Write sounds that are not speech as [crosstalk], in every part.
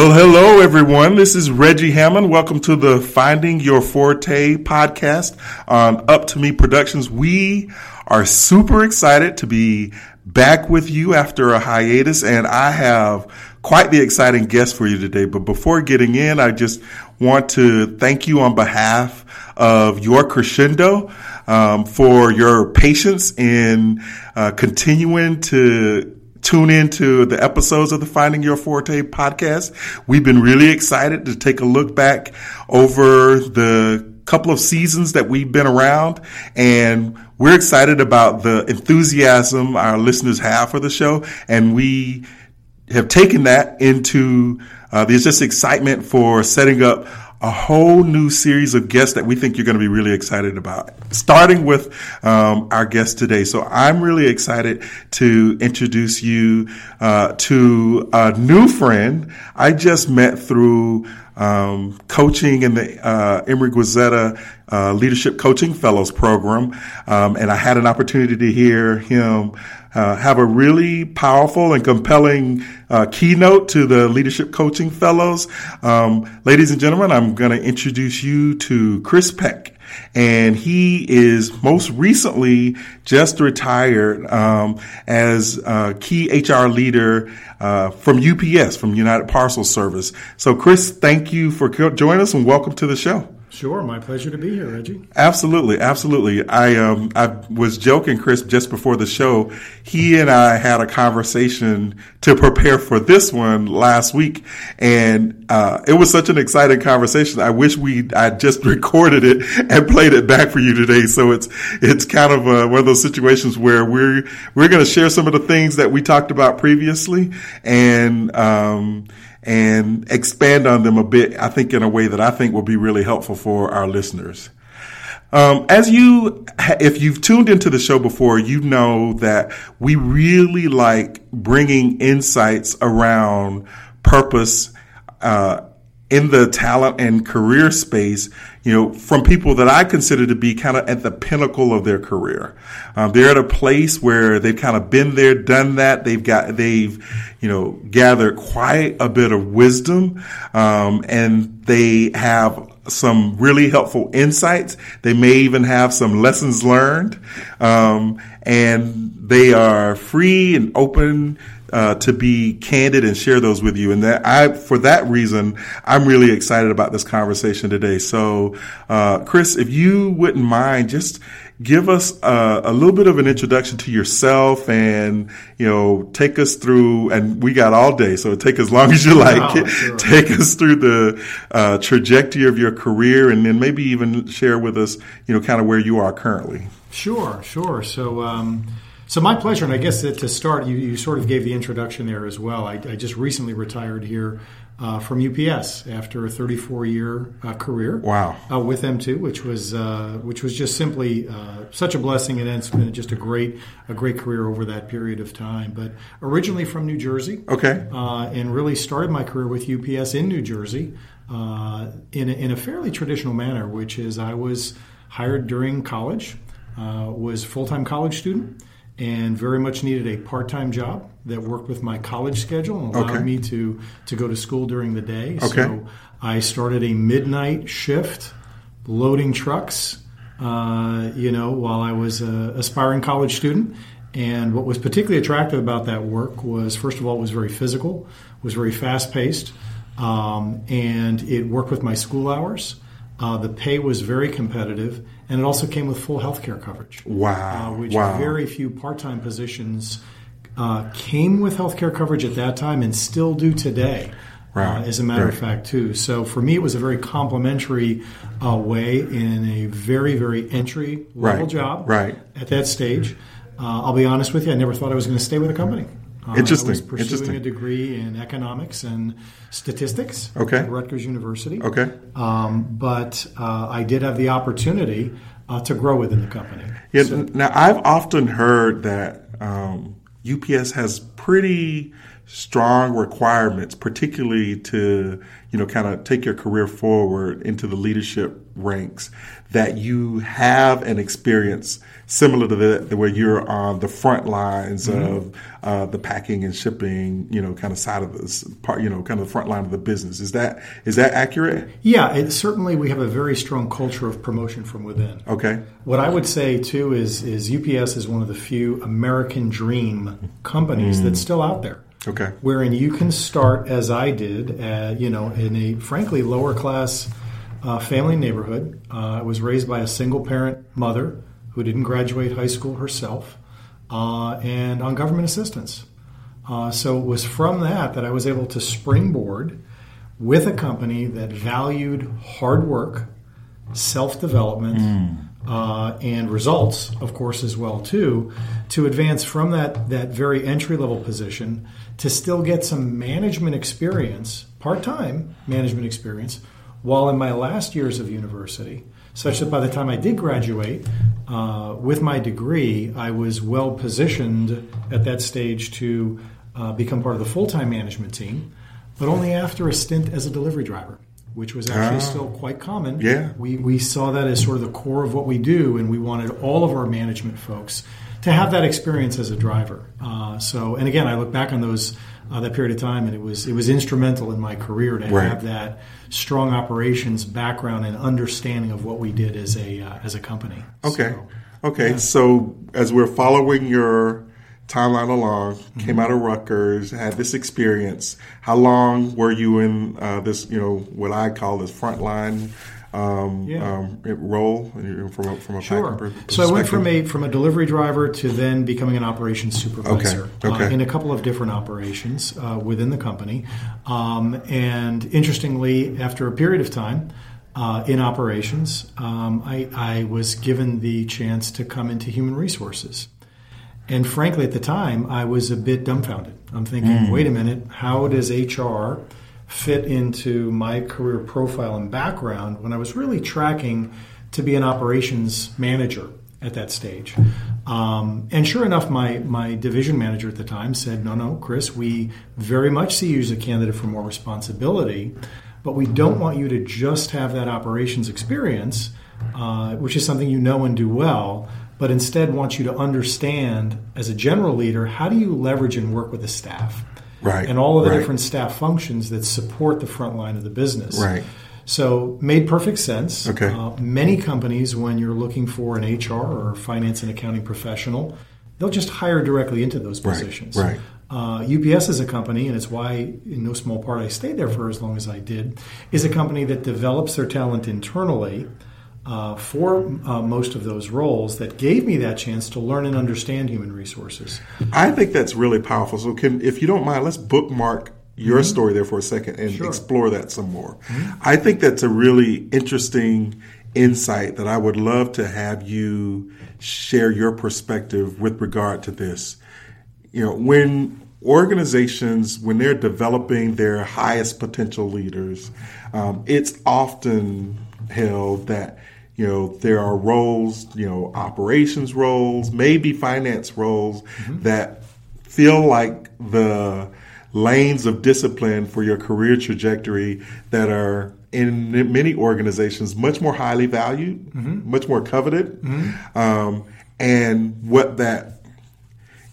Well, hello everyone. This is Reggie Hammond. Welcome to the Finding Your Forte podcast on Up to Me Productions. We are super excited to be back with you after a hiatus and I have quite the exciting guest for you today. But before getting in, I just want to thank you on behalf of your crescendo um, for your patience in uh, continuing to tune into the episodes of the Finding Your Forte podcast. We've been really excited to take a look back over the couple of seasons that we've been around and we're excited about the enthusiasm our listeners have for the show and we have taken that into uh, there's just excitement for setting up a whole new series of guests that we think you're going to be really excited about. Starting with um, our guest today, so I'm really excited to introduce you uh, to a new friend I just met through um, coaching in the uh, Emory Goizueta uh, Leadership Coaching Fellows Program, um, and I had an opportunity to hear him uh, have a really powerful and compelling uh, keynote to the Leadership Coaching Fellows. Um, ladies and gentlemen, I'm going to introduce you to Chris Peck. And he is most recently just retired um, as a key HR leader uh, from UPS, from United Parcel Service. So, Chris, thank you for joining us and welcome to the show. Sure, my pleasure to be here, Reggie. Absolutely, absolutely. I um I was joking, Chris, just before the show. He and I had a conversation to prepare for this one last week, and uh, it was such an exciting conversation. I wish we I just [laughs] recorded it and played it back for you today. So it's it's kind of uh, one of those situations where we're we're going to share some of the things that we talked about previously, and um and expand on them a bit, I think in a way that I think will be really helpful for our listeners. Um, as you, if you've tuned into the show before, you know that we really like bringing insights around purpose, uh, in the talent and career space, you know, from people that I consider to be kind of at the pinnacle of their career. Um, they're at a place where they've kind of been there, done that. They've got, they've, you know, gathered quite a bit of wisdom, um, and they have some really helpful insights. They may even have some lessons learned, um, and they are free and open uh, to be candid and share those with you. And that I, for that reason, I'm really excited about this conversation today. So, uh, Chris, if you wouldn't mind, just give us a, a, little bit of an introduction to yourself and, you know, take us through, and we got all day, so take as long as you [laughs] like. Oh, sure. Take us through the uh, trajectory of your career and then maybe even share with us, you know, kind of where you are currently. Sure, sure. So, um, so my pleasure. And I guess that to start, you, you sort of gave the introduction there as well. I, I just recently retired here uh, from UPS after a 34 year uh, career. Wow. Uh, with M2, which was uh, which was just simply uh, such a blessing, and it's been just a great a great career over that period of time. But originally from New Jersey, Okay. uh, and really started my career with UPS in New Jersey uh, in, a, in a fairly traditional manner, which is I was hired during college, uh, was full time college student, and very much needed a part time job that worked with my college schedule and allowed Okay. me to to go to school during the day. Okay. So I started a midnight shift loading trucks. Uh, you know, while I was a aspiring college student, And what was particularly attractive about that work was, first of all, it was very physical, was very fast paced, um, and it worked with my school hours. Uh, the pay was very competitive, and it also came with full health care coverage. Wow. Uh, which wow. very few part time positions uh, came with health care coverage at that time and still do today. Uh, Right. as a matter Right. of fact, too. So for me, it was a very complimentary uh, way in a very, very entry level Right. job Right. at that stage. Uh, I'll be honest with you, I never thought I was going to stay with a company. Uh, Interesting. I was pursuing Interesting. a degree in economics and statistics Okay. at Rutgers University. Okay. Um, but uh, I did have the opportunity uh, to grow within the company. Yeah, now I've often heard that um, UPS has pretty strong requirements, particularly to you know kind of take your career forward into the leadership ranks. That you have an experience similar to the, where you're on the front lines of uh, the packing and shipping, you know, kind of side of this part, you know, kind of the front line of the business. Is that is that accurate? Yeah, it, certainly we have a very strong culture of promotion from within. Okay. What I would say too is is UPS is one of the few American dream companies that's still out there. Okay. Wherein you can start as I did, uh, you know, in a frankly lower class uh, family neighborhood. Uh, I was raised by a single parent mother who didn't graduate high school herself, uh, and on government assistance. Uh, so it was from that that I was able to springboard with a company that valued hard work, self development, uh, and results, of course, as well too, to advance from that that very entry level position to still get some management experience, part time management experience, while in my last years of university, such that by the time I did graduate uh, with my degree, I was well positioned at that stage to uh, become part of the full time management team, but only after a stint as a delivery driver. Which was actually Ah. still quite common. Yeah. We, we saw that as sort of the core of what we do, and we wanted all of our management folks to have that experience as a driver. Uh, so, and again, I look back on those uh, that period of time, and it was it was instrumental in my career to Right. have that strong operations background and understanding of what we did as a uh, as a company. Okay. So, okay. So as we're following your timeline along, came out of Rutgers, had this experience. How long were you in uh, this? You know what I call this frontline um, Yeah. um, role from a, from a Sure. packing per- So I went from a from a delivery driver to then becoming an operations supervisor Okay, okay. Uh, in a couple of different operations uh, within the company. Um, and interestingly, after a period of time uh, in operations, um, I, I was given the chance to come into human resources. And frankly, at the time, I was a bit dumbfounded. I'm thinking, wait a minute, how does HR fit into my career profile and background when I was really tracking to be an operations manager at that stage? Um, and sure enough, my, my division manager at the time said, no, no, Chris, we very much see you as a candidate for more responsibility, but we don't want you to just have that operations experience, uh, which is something you know and do well but instead want you to understand as a general leader how do you leverage and work with the staff Right, and all of the right. different staff functions that support the front line of the business Right. so made perfect sense Okay. uh, many companies when you're looking for an hr or finance and accounting professional they'll just hire directly into those Right, positions right. uh, UPS is a company, and it's why, in no small part, I stayed there for as long as I did, is a company that develops their talent internally uh, for uh, most of those roles that gave me that chance to learn and understand human resources. I think that's really powerful. So, can if you don't mind, let's bookmark your story there for a second and Sure. explore that some more. I think that's a really interesting insight that I would love to have you share your perspective with regard to this. You know, when organizations when they're developing their highest potential leaders, um, it's often held that you know there are roles, you know, operations roles, maybe finance roles that feel like the lanes of discipline for your career trajectory that are in many organizations much more highly valued, much more coveted, um, and what that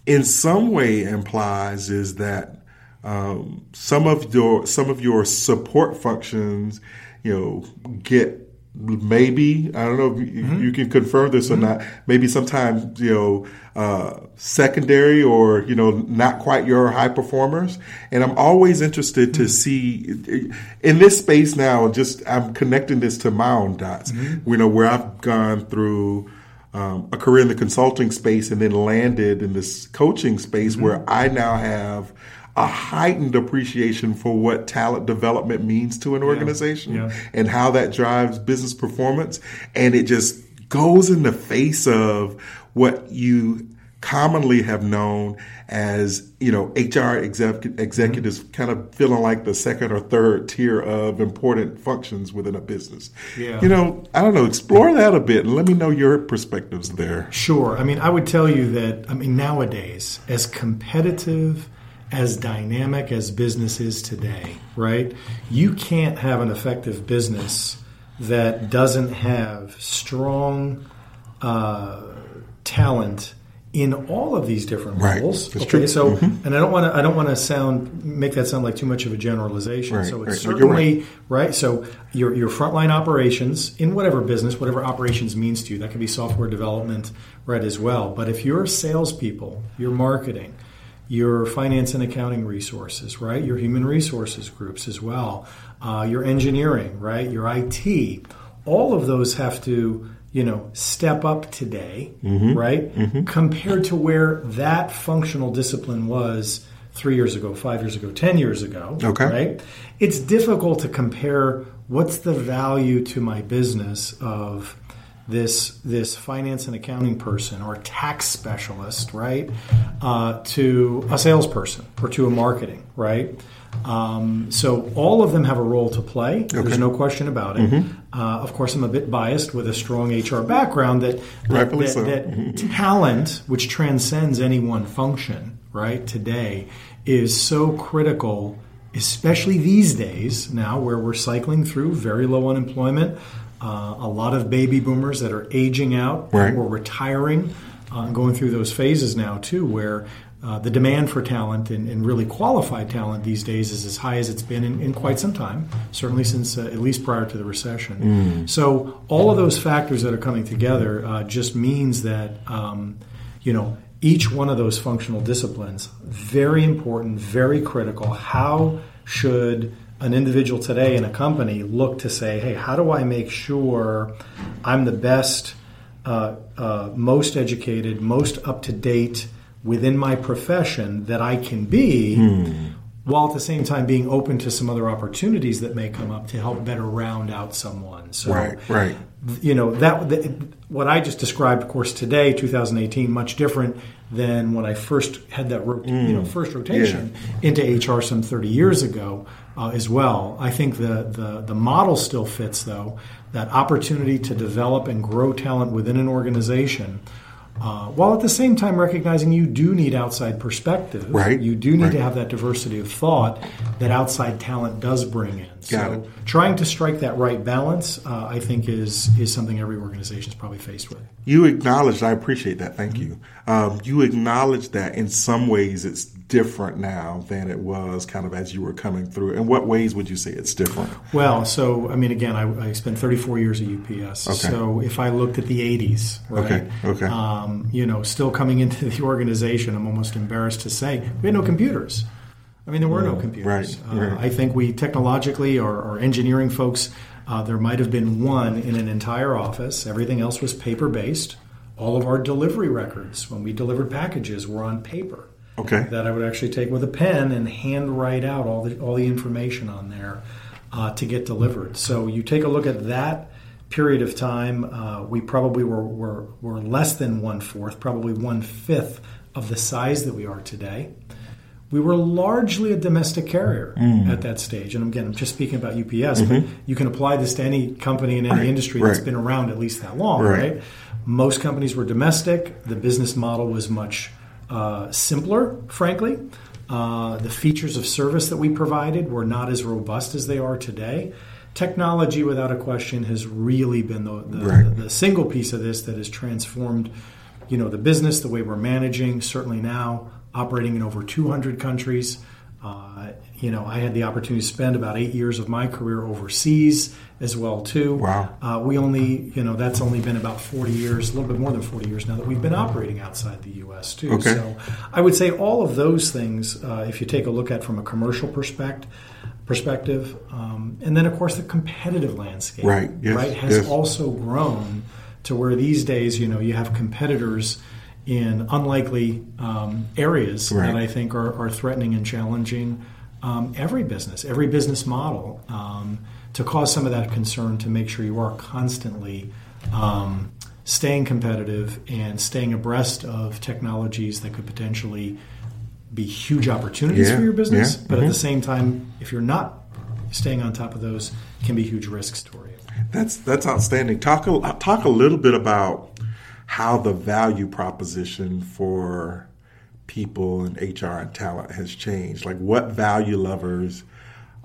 in some way implies is that um, some of your some of your support functions, you know, get maybe I don't know if you, Mm-hmm. you can confirm this or not. Maybe sometimes you know uh, secondary or you know not quite your high performers. And I'm always interested Mm-hmm. to see in this space now. Just I'm connecting this to my own dots. Mm-hmm. You know where I've gone through. Um, a career in the consulting space and then landed in this coaching space Mm-hmm. where I now have a heightened appreciation for what talent development means to an organization Yeah. and how that drives business performance. And it just goes in the face of what you commonly have known as, you know, HR exec- executives mm-hmm. kind of feeling like the second or third tier of important functions within a business. Yeah. You know, I don't know, explore that a bit and let me know your perspectives there. Sure. I mean, I would tell you that, I mean, nowadays, as competitive, as dynamic as business is today, right? You can't have an effective business that doesn't have strong uh, talent in all of these different roles. Okay, so and I don't want to I don't want to sound make that sound like too much of a generalization. Right, So it's right. Certainly right. So your your frontline operations in whatever business, whatever operations means to you, that could be software development, right, as well. But if your salespeople, your marketing, your finance and accounting resources, right, your human resources groups as well, uh, your engineering, right, your IT, all of those have to you know step up today, Mm-hmm. right, compared to where that functional discipline was three years ago, five years ago, ten years ago. Okay. Right? It's difficult to compare what's the value to my business of this this finance and accounting person or tax specialist, right, uh, to a salesperson or to a marketing, right. Um, so all of them have a role to play. There's no question about it. Uh, of course, I'm a bit biased with a strong HR background that that, that, so. that talent, which transcends any one function, right, today, is so critical, especially these days now where we're cycling through very low unemployment, uh, a lot of baby boomers that are aging out Right. or retiring, uh, going through those phases now too, where uh, the demand for talent and, and really qualified talent these days is as high as it's been in, in quite some time, certainly since uh, at least prior to the recession. So all of those factors that are coming together uh, just means that um, you know each one of those functional disciplines very important, very critical. How should an individual today in a company look to say, hey, how do I make sure I'm the best, uh, uh, most educated, most up to date within my profession that I can be, while at the same time being open to some other opportunities that may come up to help better round out someone. So, Right, right. you know that th- what I just described, of course, today, 2018, much different than when I first had that you know first rotation into HR some 30 years ago uh, as well. I think the, the the model still fits though that opportunity to develop and grow talent within an organization. Uh, while at the same time recognizing you do need outside perspective, Right, You do need right. to have that diversity of thought that outside talent does bring in. Got so, it. trying to strike that right balance, uh, I think, is is something every organization is probably faced with. You acknowledged, I appreciate that. Thank you. Um, you acknowledge that in some ways it's different now than it was kind of as you were coming through. In what ways would you say it's different? Well, so I mean, again, I, I spent 34 years at UPS. Okay. So if I looked at the 80s, right? Okay, okay. Um, you know, still coming into the organization, I'm almost embarrassed to say we had no computers. I mean, there were no computers. Mm, right, Uh. I think we technologically or, or engineering folks, uh, there might have been one in an entire office. Everything else was paper based. All of our delivery records, when we delivered packages, were on paper Okay. that I would actually take with a pen and hand write out all the all the information on there uh, to get delivered. So you take a look at that period of time. Uh, we probably were, were were less than one fourth, probably one fifth of the size that we are today. We were largely a domestic carrier at that stage, and again, I'm just speaking about UPS, but you can apply this to any company in any Right, industry that's right. been around at least that long, Right. right? Most companies were domestic. The business model was much uh, simpler, frankly. Uh, the features of service that we provided were not as robust as they are today. Technology, without a question, has really been the, the, the, the single piece of this that has transformed, you know, the business, the way we're managing. Certainly now, operating in over 200 countries, Uh, you know, I had the opportunity to spend about eight years of my career overseas as well too. Wow. Uh, we only, you know, that's only been about 40 years, a little bit more than 40 years now that we've been operating outside the U.S. too. Okay. So I would say all of those things, uh, if you take a look at from a commercial perspective, perspective, um, and then of course the competitive landscape, Right, yes, right, has yes. also grown to where these days, you know, you have competitors in unlikely um, areas Right. that I think are, are threatening and challenging um, every business, every business model, um, to cause some of that concern to make sure you are constantly um, staying competitive and staying abreast of technologies that could potentially be huge opportunities Yeah, for your business, yeah, but at mhm. the same time, if you're not staying on top of those, can be huge risks for you. That's that's outstanding. Talk a, talk a little bit about how the value proposition for people and HR and talent has changed. Like what value levers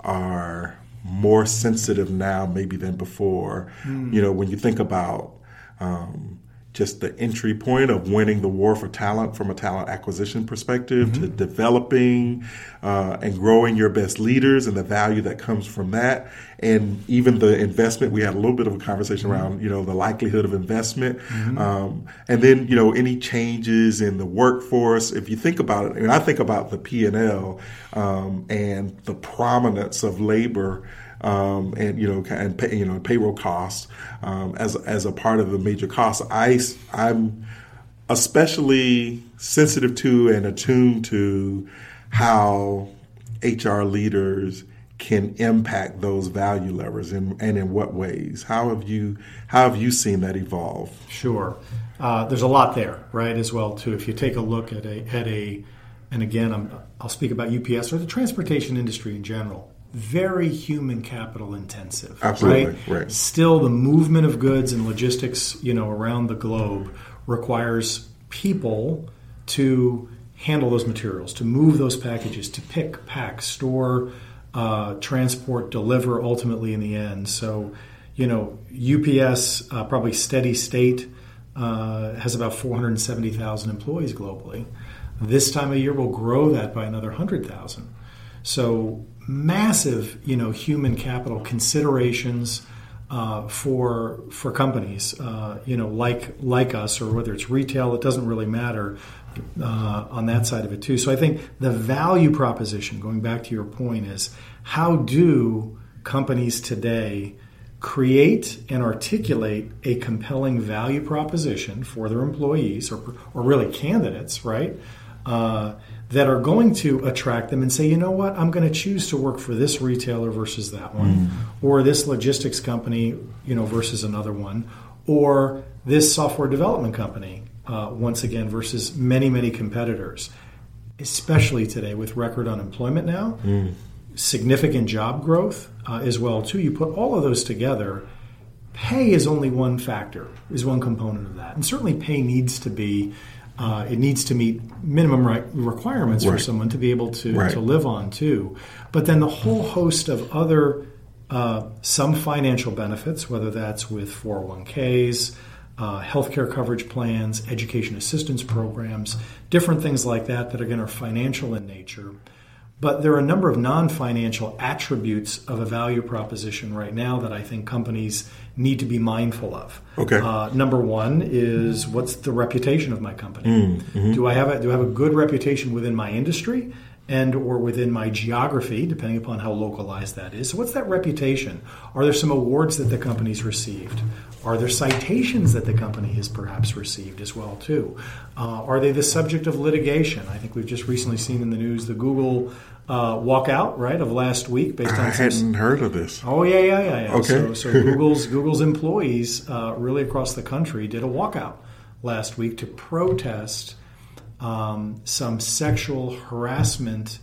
are more sensitive now maybe than before. You know, when you think about um, just the entry point of winning the war for talent from a talent acquisition perspective to developing uh, and growing your best leaders and the value that comes from that. And even the investment we had a little bit of a conversation around you know the likelihood of investment. Um, and then you know any changes in the workforce if you think about it I mean I think about the P&L um, and the prominence of labor um, and you know and pay, you know payroll costs um, as as a part of the major costs. I I'm especially sensitive to and attuned to how HR leaders can impact those value levers and, and in what ways. How have you how have you seen that evolve? Sure. Uh, there's a lot there, right, as well too. If you take a look at a at a, and again, I'm, I'll speak about UPS or the transportation industry in general. Very human capital intensive, Absolutely, right? right. Still, the movement of goods and logistics, you know, around the globe requires people to handle those materials, to move those packages, to pick, pack, store, uh, transport, deliver ultimately in the end. So, you know, UPS, uh, probably steady state, uh, has about 470,000 employees globally. This time of year, we'll grow that by another 100,000. So, massive, you know, human capital considerations uh, for for companies, uh, you know, like like us, or whether it's retail, it doesn't really matter uh, on that side of it too. So I think the value proposition, going back to your point, is how do companies today create and articulate a compelling value proposition for their employees, or or really candidates, right? Uh, that are going to attract them and say, you know what, I'm going to choose to work for this retailer versus that one, or this logistics company, you know, versus another one, or this software development company, uh, once again, versus many, many competitors. Especially today with record unemployment now, significant job growth uh, as well too. You put all of those together. Pay is only one factor, is one component of that, and certainly pay needs to be. Uh, it needs to meet minimum right requirements for someone to be able to, Right. to live on too. But then the whole host of other uh, some financial benefits, whether that's with 401ks, uh, healthcare coverage plans, education assistance programs, different things like that that again are financial in nature. But there are a number of non financial attributes of a value proposition right now that I think companies need to be mindful of. Okay. Uh, number one is what's the reputation of my company? Do I have a, do I have a good reputation within my industry? And or within my geography, depending upon how localized that is. So, what's that reputation? Are there some awards that the company's received? Are there citations that the company has perhaps received as well too? Uh, are they the subject of litigation? I think we've just recently seen in the news the Google uh, walkout right of last week based I on some hadn't heard of this. Oh yeah, yeah, yeah. yeah. Okay. So, so Google's Google's employees uh, really across the country did a walkout last week to protest um, some sexual harassment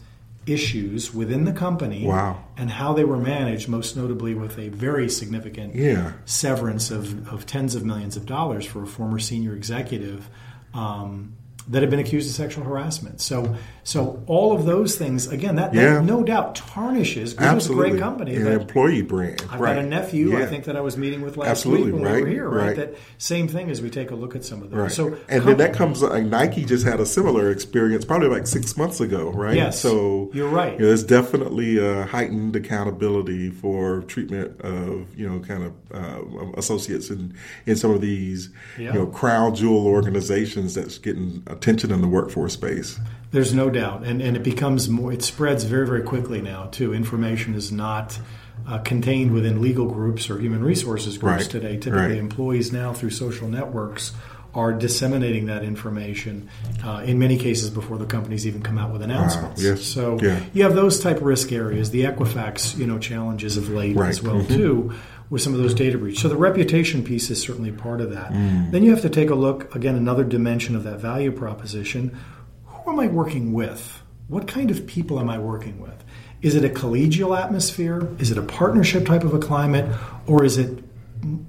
issues within the company Wow. and how they were managed, most notably with a very significant Yeah. severance of, of tens of millions of dollars for a former senior executive um, that have been accused of sexual harassment. So, so all of those things again, that, Yeah. that no doubt tarnishes. Google's a great company. An employee brand. I've right. got a nephew. I think that I was meeting with last Absolutely, week when we right, were here. Right? right. That same thing as we take a look at some of those. Right. So, and then that comes like Nike just had a similar experience probably like six months ago, right? Yes, So you're right. You know, there's definitely a heightened accountability for treatment of you know kind of uh, associates in in some of these Yeah. you know crown jewel organizations that's getting attention in the workforce space. There's no doubt, and and it becomes more. It spreads very very quickly now too. Information is not uh, contained within legal groups or human resources groups Right, today. Typically, right. employees now through social networks are disseminating that information uh, in many cases before the companies even come out with announcements. yes, So yeah. you have those type of risk areas. The Equifax, you know, challenges of late Right, as well mhm. too, with some of those data breaches. So the reputation piece is certainly part of that. Mm. Then you have to take a look again, another dimension of that value proposition. Who am I working with? What kind of people am I working with? Is it a collegial atmosphere? Is it a partnership type of a climate, or is it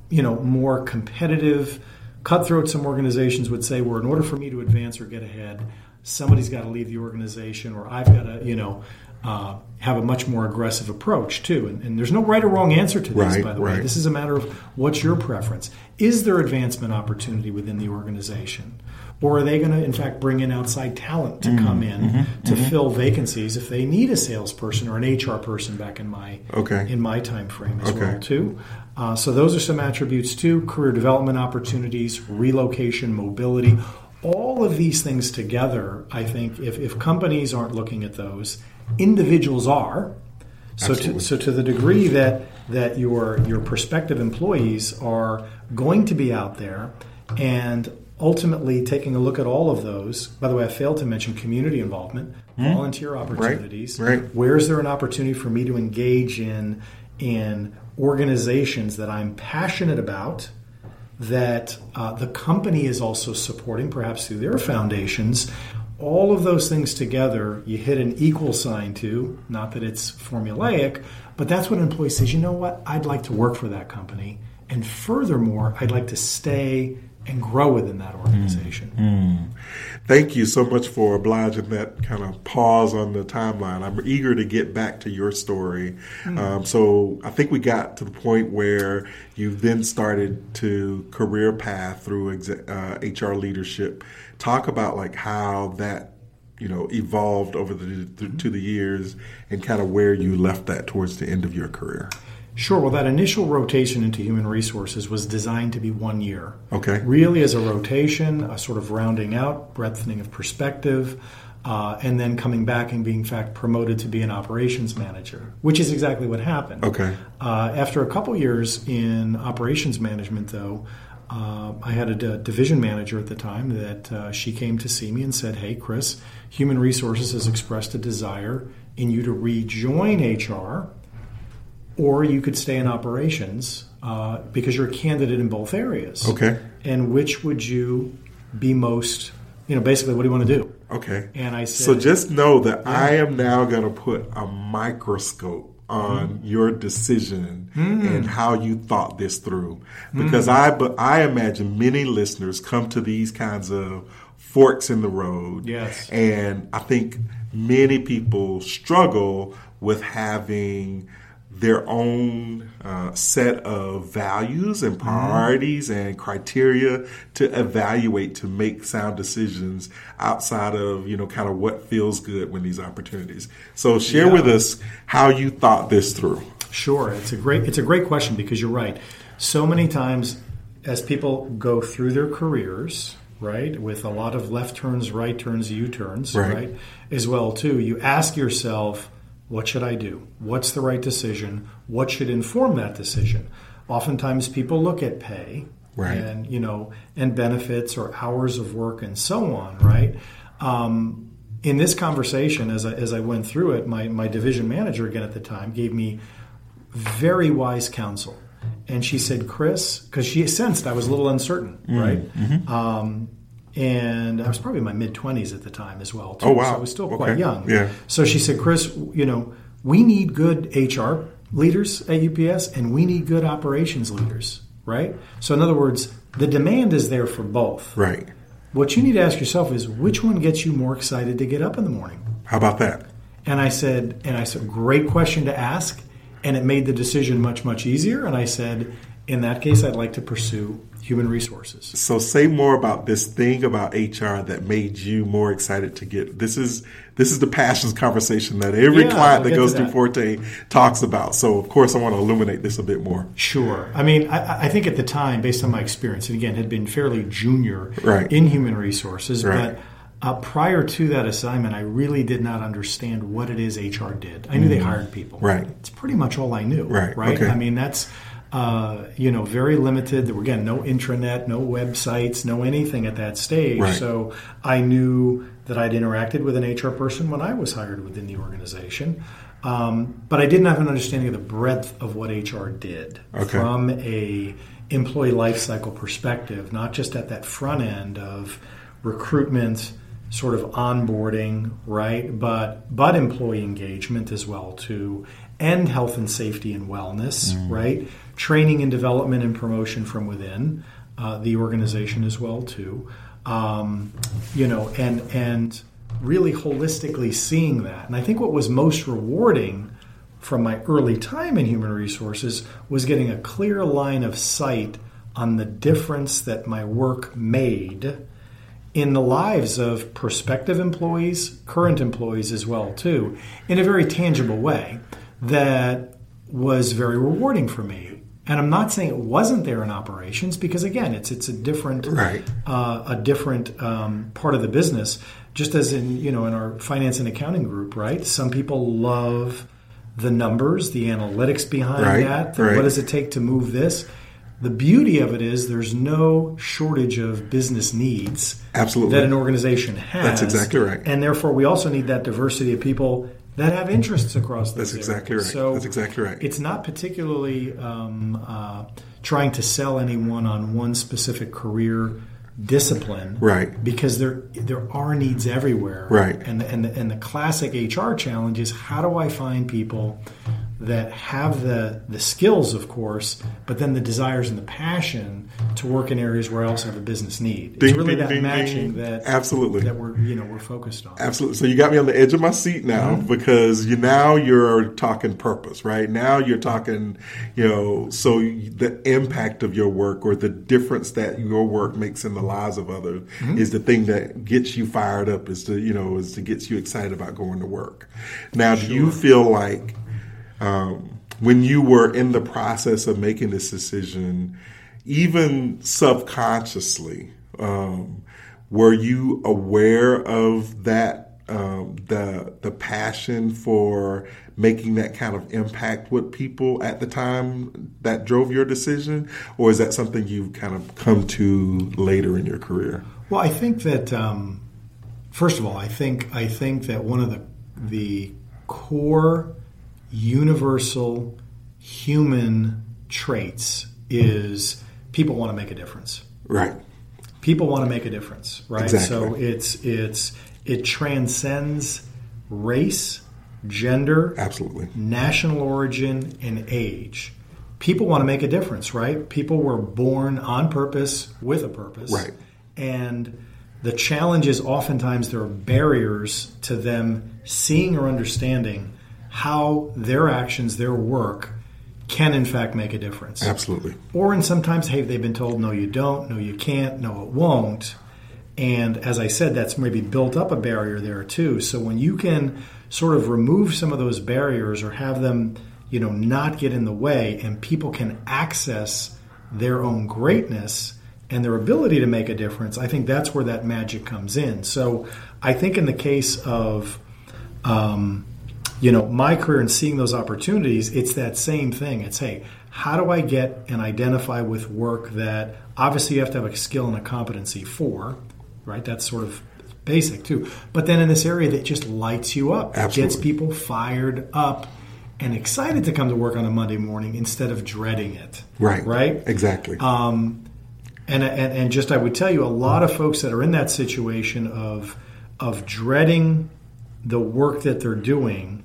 you know more competitive? Cutthroat. Some organizations would say, "Where in order for me to advance or get ahead, somebody's got to leave the organization, or I've got to you know." Uh, have a much more aggressive approach too, and, and there's no right or wrong answer to this. Right, by the way, this is a matter of what's your preference. Is there advancement opportunity within the organization? Or are they going to, in fact, bring in outside talent to Mm-hmm, come in to fill vacancies if they need a salesperson or an HR person back in my Okay. in my time frame as Okay. well too. Uh, so those are some attributes too: career development opportunities, relocation, mobility. All of these things together, I think, if, if companies aren't looking at those, individuals are. So to, so to the degree that that your your prospective employees are going to be out there and ultimately taking a look at all of those. By the way, I failed to mention community involvement, volunteer opportunities. Hmm. right. Where is there an opportunity for me to engage in in organizations that I'm passionate about? That uh, the company is also supporting, perhaps through their foundations. All of those things together, you hit an equal sign to. Not that it's formulaic, but that's what an employee says. You know what? I'd like to work for that company, and furthermore, I'd like to stay and grow within that organization. Thank you so much for obliging that kind of pause on the timeline. I'm eager to get back to your story. Um, so I think we got to the point where you then started to career path through exe- uh, HR leadership. Talk about like how that you know evolved over the th- to the years and kind of where you left that towards the end of your career. Sure. Well, that initial rotation into human resources was designed to be one year. Okay. Really, as a rotation, a sort of rounding out, breadthening of perspective, uh, and then coming back and being, in fact, promoted to be an operations manager, which is exactly what happened. Okay. Uh, after a couple years in operations management, though, uh, I had a d- division manager at the time that uh, she came to see me and said, Hey, Chris, Human Resources has expressed a desire in you to rejoin HR or you could stay in operations uh, because you're a candidate in both areas. Okay. And which would you be most, you know, basically, what do you want to do? Okay. And I said, So just know that I am now going to put a microscope on Mm-hmm. your decision Mm. and how you thought this through, because I but I imagine many listeners come to these kinds of forks in the road. Yes. and I think many people struggle with having their own uh, set of values and priorities and criteria to evaluate to make sound decisions outside of you know kind of what feels good when these opportunities so share Yeah. with us how you thought this through Sure, it's a great it's a great question because you're right. So many times, as people go through their careers, right, with a lot of left turns, right turns, U turns, Right. right. as well too, you ask yourself, what should I do? What's the right decision? What should inform that decision? Oftentimes, people look at pay, Right. and you know, and benefits or hours of work and so on, right. Um, in this conversation, as I, as I went through it, my, my division manager again at the time gave me very wise counsel. And she said, Chris, because she sensed I was a little uncertain, right? Um, and I was probably in my mid 20s at the time as well, too. Oh, wow. So I was still Okay. quite young. Yeah. So she said, Chris, you know, we need good HR leaders at UPS and we need good operations leaders, right? So, in other words, the demand is there for both. right what you need to ask yourself is which one gets you more excited to get up in the morning? How about that? And I said, and I said, great question to ask. And it made the decision much, much easier. And I said, in that case, I'd like to pursue human resources. So say more about this thing about HR that made you more excited to get this is this is the passions conversation that every Yeah, client that goes through that. Forte talks about. So of course I want to illuminate this a bit more. Sure. I mean, I, I think at the time, based on my experience, and again, had been fairly junior Right. in human resources, Right. but uh, prior to that assignment, I really did not understand what it is HR did. I knew they hired people. Mm. Right. It's pretty much all I knew. Right. Right. Okay. I mean, that's. Uh, you know, very limited. There were again no intranet, no websites, no anything at that stage. Right. So I knew that I'd interacted with an HR person when I was hired within the organization, um, but I didn't have an understanding of the breadth of what HR did Okay. from a employee life cycle perspective, not just at that front end of recruitment, sort of onboarding, right? But but employee engagement as well too, and health and safety and wellness, right? Training and development and promotion from within uh, the organization as well too. Um, you know, and and really holistically seeing that. And I think what was most rewarding from my early time in human resources was getting a clear line of sight on the difference that my work made in the lives of prospective employees, current employees as well too, in a very tangible way that was very rewarding for me. And I'm not saying it wasn't there in operations because again, it's it's a different Right. uh, a different um, part of the business. Just as in you know in our finance and accounting group, right? Some people love the numbers, the analytics behind Right, that. the right. What does it take to move this? The beauty of it is there's no shortage of business needs Absolutely. that an organization has. That's exactly right. And therefore, we also need that diversity of people that have interests across those That's exactly areas. right. So That's exactly right. It's not particularly um, uh, trying to sell anyone on one specific career discipline, Right. Because there there are needs everywhere, Right. And the, and the, and the classic HR challenge is how do I find people that have the the skills, of course, but then the desires and the passion to work in areas where I also have a business need. Ding, it's really ding, that ding, matching that Absolutely. that we're you know we're focused on. Absolutely. So you got me on the edge of my seat now Mm-hmm. because you now you're talking purpose, right? Now you're talking, you know, so the impact of your work or the difference that your work makes in the lives of others Mm-hmm. is the thing that gets you fired up. Is to you know is to get you excited about going to work. Now, do you feel like um, when you were in the process of making this decision, even subconsciously, um, were you aware of that? Um, the the passion for making that kind of impact with people at the time that drove your decision, or is that something you've kind of come to later in your career? Well, I think that um, first of all, I think I think that one of the the core universal human traits is people want to make a difference. Right. People want to make a difference, right? Exactly. So it's it's it transcends race, gender, Absolutely. national origin, and age. People want to make a difference, right? People were born on purpose with a purpose. Right. And the challenge is oftentimes there are barriers to them seeing or understanding how their actions, their work, can in fact make a difference. Absolutely. Or in sometimes, hey, they've been told, no, you don't, no, you can't, no, it won't. And as I said, that's maybe built up a barrier there too. So when you can sort of remove some of those barriers or have them, you know, not get in the way and people can access their own greatness and their ability to make a difference, I think that's where that magic comes in. So I think in the case of, um, you know, my career and seeing those opportunities, it's that same thing. It's, hey, how do I get and identify with work that obviously you have to have a skill and a competency for, right? That's sort of basic too. But then in this area that just lights you up, gets people fired up and excited to come to work on a Monday morning instead of dreading it. Right. Right? Exactly. Um, and, and and just I would tell you, a lot of folks that are in that situation of of dreading the work that they're doing,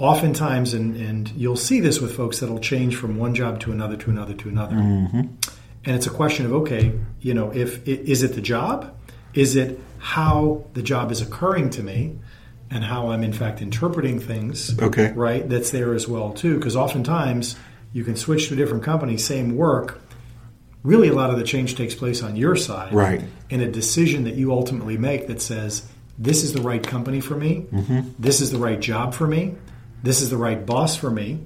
oftentimes, and and you'll see this with folks that'll change from one job to another to another to another, And it's a question of okay, you know, if is it the job? Is it how the job is occurring to me? and how I'm in fact interpreting things. Okay. Right. That's there as well too, because oftentimes you can switch to a different company, same work. Really, a lot of the change takes place on your side, right? In a decision that you ultimately make that says, "This is the right company for me. Mm-hmm. This is the right job for me. This is the right boss for me."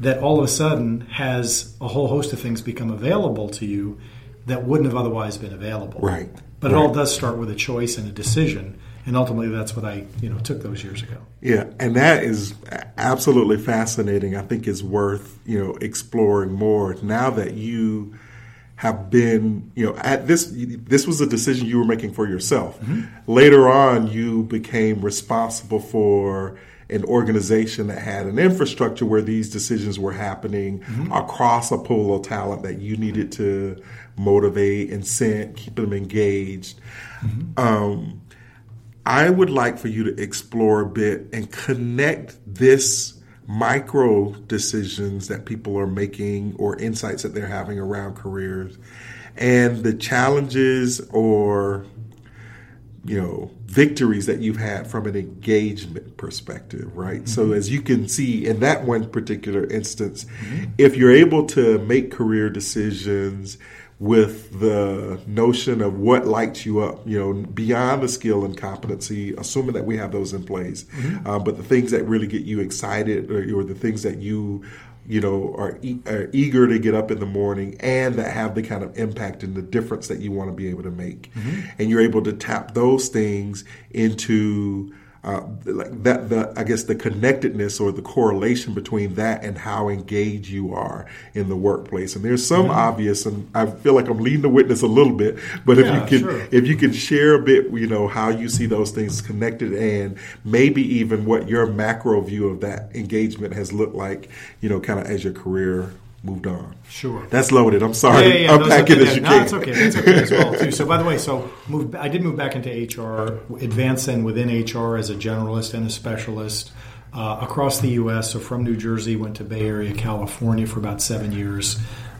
That all of a sudden has a whole host of things become available to you that wouldn't have otherwise been available. Right. But right. it all does start with a choice and a decision and ultimately that's what I you know took those years ago. Yeah, and that is absolutely fascinating. I think is worth you know exploring more now that you have been you know at this this was a decision you were making for yourself. Mm-hmm. Later on, you became responsible for an organization that had an infrastructure where these decisions were happening mm-hmm. across a pool of talent that you needed to motivate, incent, keep them engaged. Mm-hmm. Um, I would like for you to explore a bit and connect this micro decisions that people are making or insights that they're having around careers and the challenges or you know victories that you've had from an engagement perspective right mm-hmm. so as you can see in that one particular instance mm-hmm. if you're able to make career decisions with the notion of what lights you up, you know, beyond the skill and competency, assuming that we have those in place. Mm-hmm. Uh, but the things that really get you excited or, or the things that you you know are, e- are, eager to get up in the morning and that have the kind of impact and the difference that you want to be able to make mm-hmm. and you're able to tap those things into uh, like that the I guess the connectedness or the correlation between that and how engaged you are in the workplace. And there's some mm-hmm. obvious, and I feel like I'm leading the witness a little bit. But yeah, if you can sure. if you can share a bit, you know how you see those things connected, and maybe even what your macro view of that engagement has looked like, you know, kind of as your career moved on. Sure. That's loaded. I'm sorry. Yeah, yeah, yeah. Unpack it as you no, can. It's okay. It's okay as well too. So by the way, so [laughs] moved, I did move back into HR, advancing within HR as a generalist and a specialist uh, across the U.S. So from New Jersey, went to Bay Area, California for about seven years,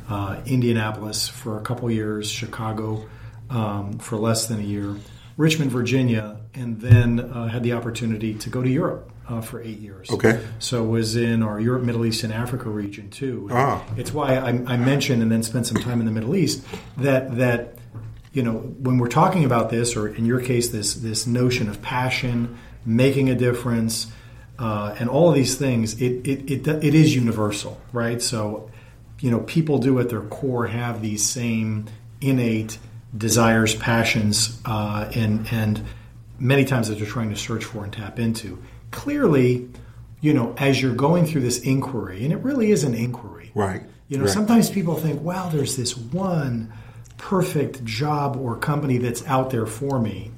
uh, Indianapolis for a couple years, Chicago um, for less than a year, Richmond, Virginia, and then uh, had the opportunity to go to Europe uh, for eight years. Okay. So was in our Europe, Middle East, and Africa region too. Ah. It's why I, I mentioned and then spent some time in the Middle East that that you know when we're talking about this, or in your case, this this notion of passion, making a difference, uh, and all of these things, it, it it it is universal, right? So you know people do at their core have these same innate desires, passions, uh, and and many times that they're trying to search for and tap into clearly, you know, as you're going through this inquiry, and it really is an inquiry. Right. You know, right. sometimes people think, well, there's this one perfect job or company that's out there for me,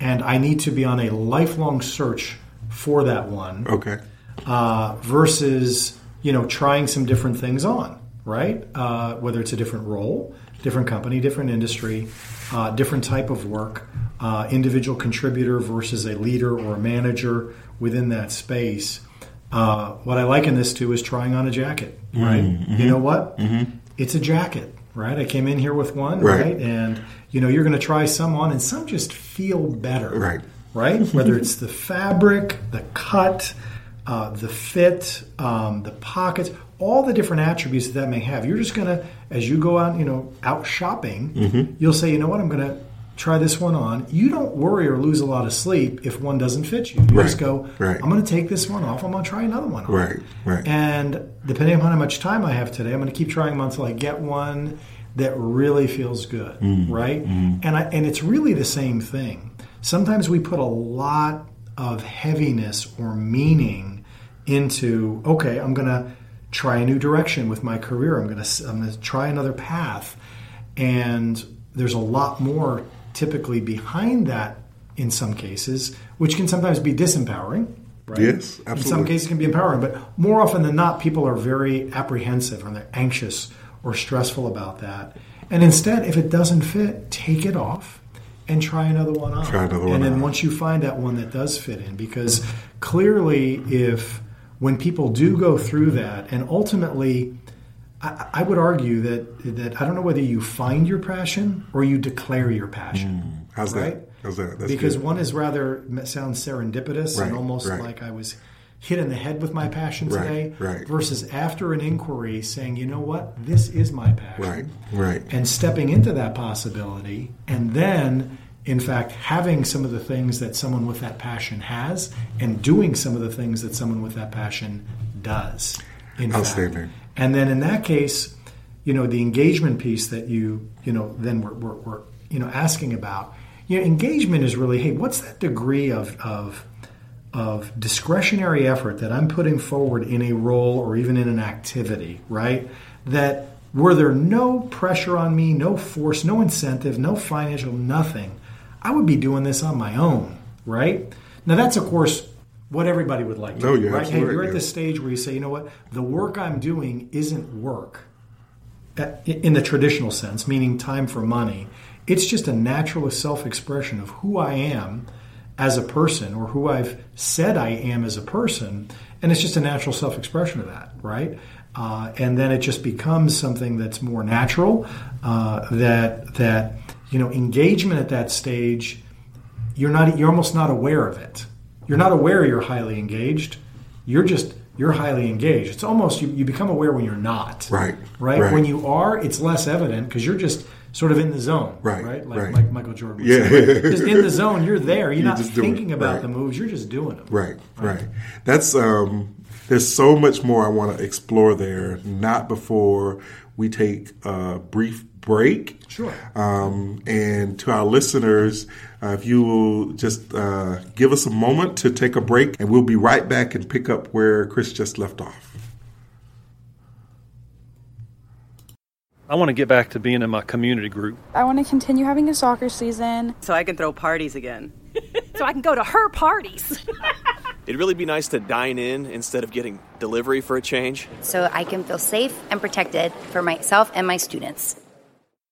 and I need to be on a lifelong search for that one. Okay. Uh, versus, you know, trying some different things on, right? Uh, whether it's a different role, different company, different industry, uh, different type of work, uh, individual contributor versus a leader or a manager within that space. Uh, what I liken this to is trying on a jacket, right? Mm-hmm. You know what? Mm-hmm. It's a jacket, right? I came in here with one, right? right? And you know, you're going to try some on, and some just feel better, right? Right? [laughs] Whether it's the fabric, the cut, uh, the fit, um, the pockets, all the different attributes that that may have. You're just going to, as you go out, you know, out shopping, mm-hmm. you'll say, you know what, I'm going to try this one on. You don't worry or lose a lot of sleep if one doesn't fit you. You right. just go, right. I'm going to take this one off. I'm going to try another one on. Right, right. And depending on how much time I have today, I'm going to keep trying them until I get one that really feels good, mm. right? Mm. And I, and it's really the same thing. Sometimes we put a lot of heaviness or meaning into okay, I'm going to try a new direction with my career. I'm going to I'm going to try another path, and there's a lot more typically behind that in some cases, which can sometimes be disempowering. Right? Yes, absolutely. In some cases, it can be empowering, but more often than not, people are very apprehensive and they're anxious or stressful about that. And instead, if it doesn't fit, take it off and try another one on. Try another one and then on. once you find that one that does fit in, because clearly, if when people do go through that, and ultimately, I, I would argue that that I don't know whether you find your passion or you declare your passion. Mm, how's right? that? How's that? That's because good. one is rather sounds serendipitous Right, and almost right. like I was hit in the head with my passion today. right. Versus after an inquiry, saying, you know what, this is my passion right, right, and stepping into that possibility and then in fact having some of the things that someone with that passion has and doing some of the things that someone with that passion does in fact. And then in that case you know the engagement piece that you you know then we're you know asking about you know engagement is really hey what's that degree of of of discretionary effort that I'm putting forward in a role or even in an activity, right? That were there no pressure on me, no force, no incentive, no financial, nothing, I would be doing this on my own, right? Now that's of course what everybody would like to No, do, you're right? Hey, you're at this stage where you say, you know what, the work I'm doing isn't work in the traditional sense, meaning time for money. It's just a natural self expression of who I am as a person or who I've said I am as a person. And it's just a natural self expression of that, right? Uh, and then it just becomes something that's more natural. Uh, that that you know engagement at that stage, you're not you're almost not aware of it. You're not aware you're highly engaged. You're just you're highly engaged. It's almost you, you become aware when you're not. Right, Right. right. When you are, it's less evident because you're just sort of in the zone. Right, Right. Like, right. like Michael Jordan. Yeah. Say, right? Just in the [laughs] zone, you're there. You're, You're not thinking about the moves. You're just doing them. Right, right. That's um there's so much more I want to explore there, not before we take a brief break. Sure. Um, and to our listeners, uh, if you will just uh, give us a moment to take a break, and we'll be right back and pick up where Chris just left off. I want to get back to being in my community group. I want to continue having a soccer season. so I can throw parties again. [laughs] so I can go to her parties. [laughs] It'd really be nice to dine in instead of getting delivery for a change. so I can feel safe and protected for myself and my students.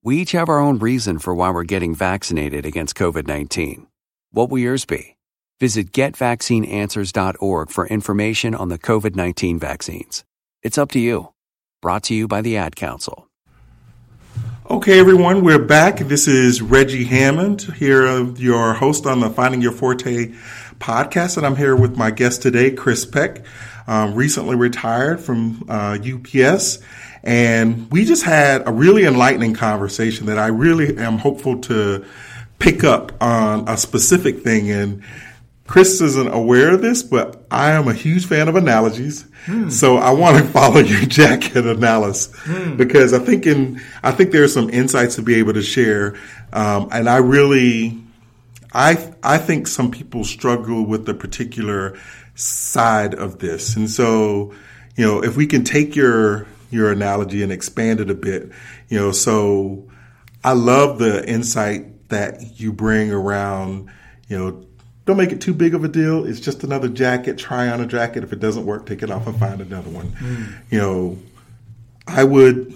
We each have our own reason for why we're getting vaccinated against COVID 19. What will yours be? Visit getvaccineanswers.org for information on the COVID 19 vaccines. It's up to you. Brought to you by the Ad Council. Okay, everyone, we're back. This is Reggie Hammond here, your host on the Finding Your Forte podcast, and I'm here with my guest today, Chris Peck, um, recently retired from uh, UPS. And we just had a really enlightening conversation that I really am hopeful to pick up on a specific thing. And Chris isn't aware of this, but I am a huge fan of analogies. So I want to [laughs] follow your jacket analysis because I think in I think there's some insights to be able to share, um, and I really I I think some people struggle with the particular side of this, and so you know if we can take your your analogy and expand it a bit, you know, so I love the insight that you bring around, you know, don't make it too big of a deal. It's just another jacket. Try on a jacket. If it doesn't work, take it off and find another one. Mm. You know, I would,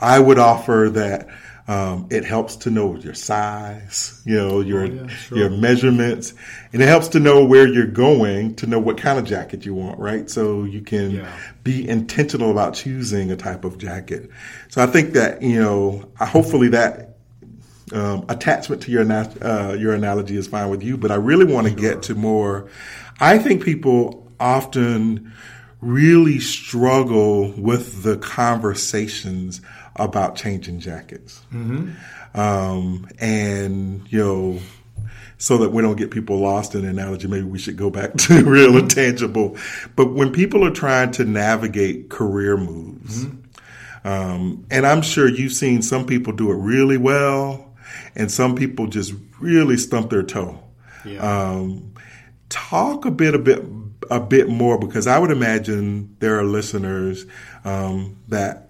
I would offer that um, it helps to know your size, you know, your yeah, sure. your measurements, and it helps to know where you're going to know what kind of jacket you want, right? So you can Yeah. be intentional about choosing a type of jacket. So I think that you know, hopefully that um, attachment to your uh, your analogy is fine with you, but I really want to get to more. I think people often really struggle with the conversations about changing jackets, um, and you know. So that we don't get people lost in analogy, maybe we should go back [laughs] to real and tangible. But when people are trying to navigate career moves, um, and I'm sure you've seen some people do it really well, and some people just really stump their toe. Um, talk a bit, a bit, a bit more because I would imagine there are listeners um, that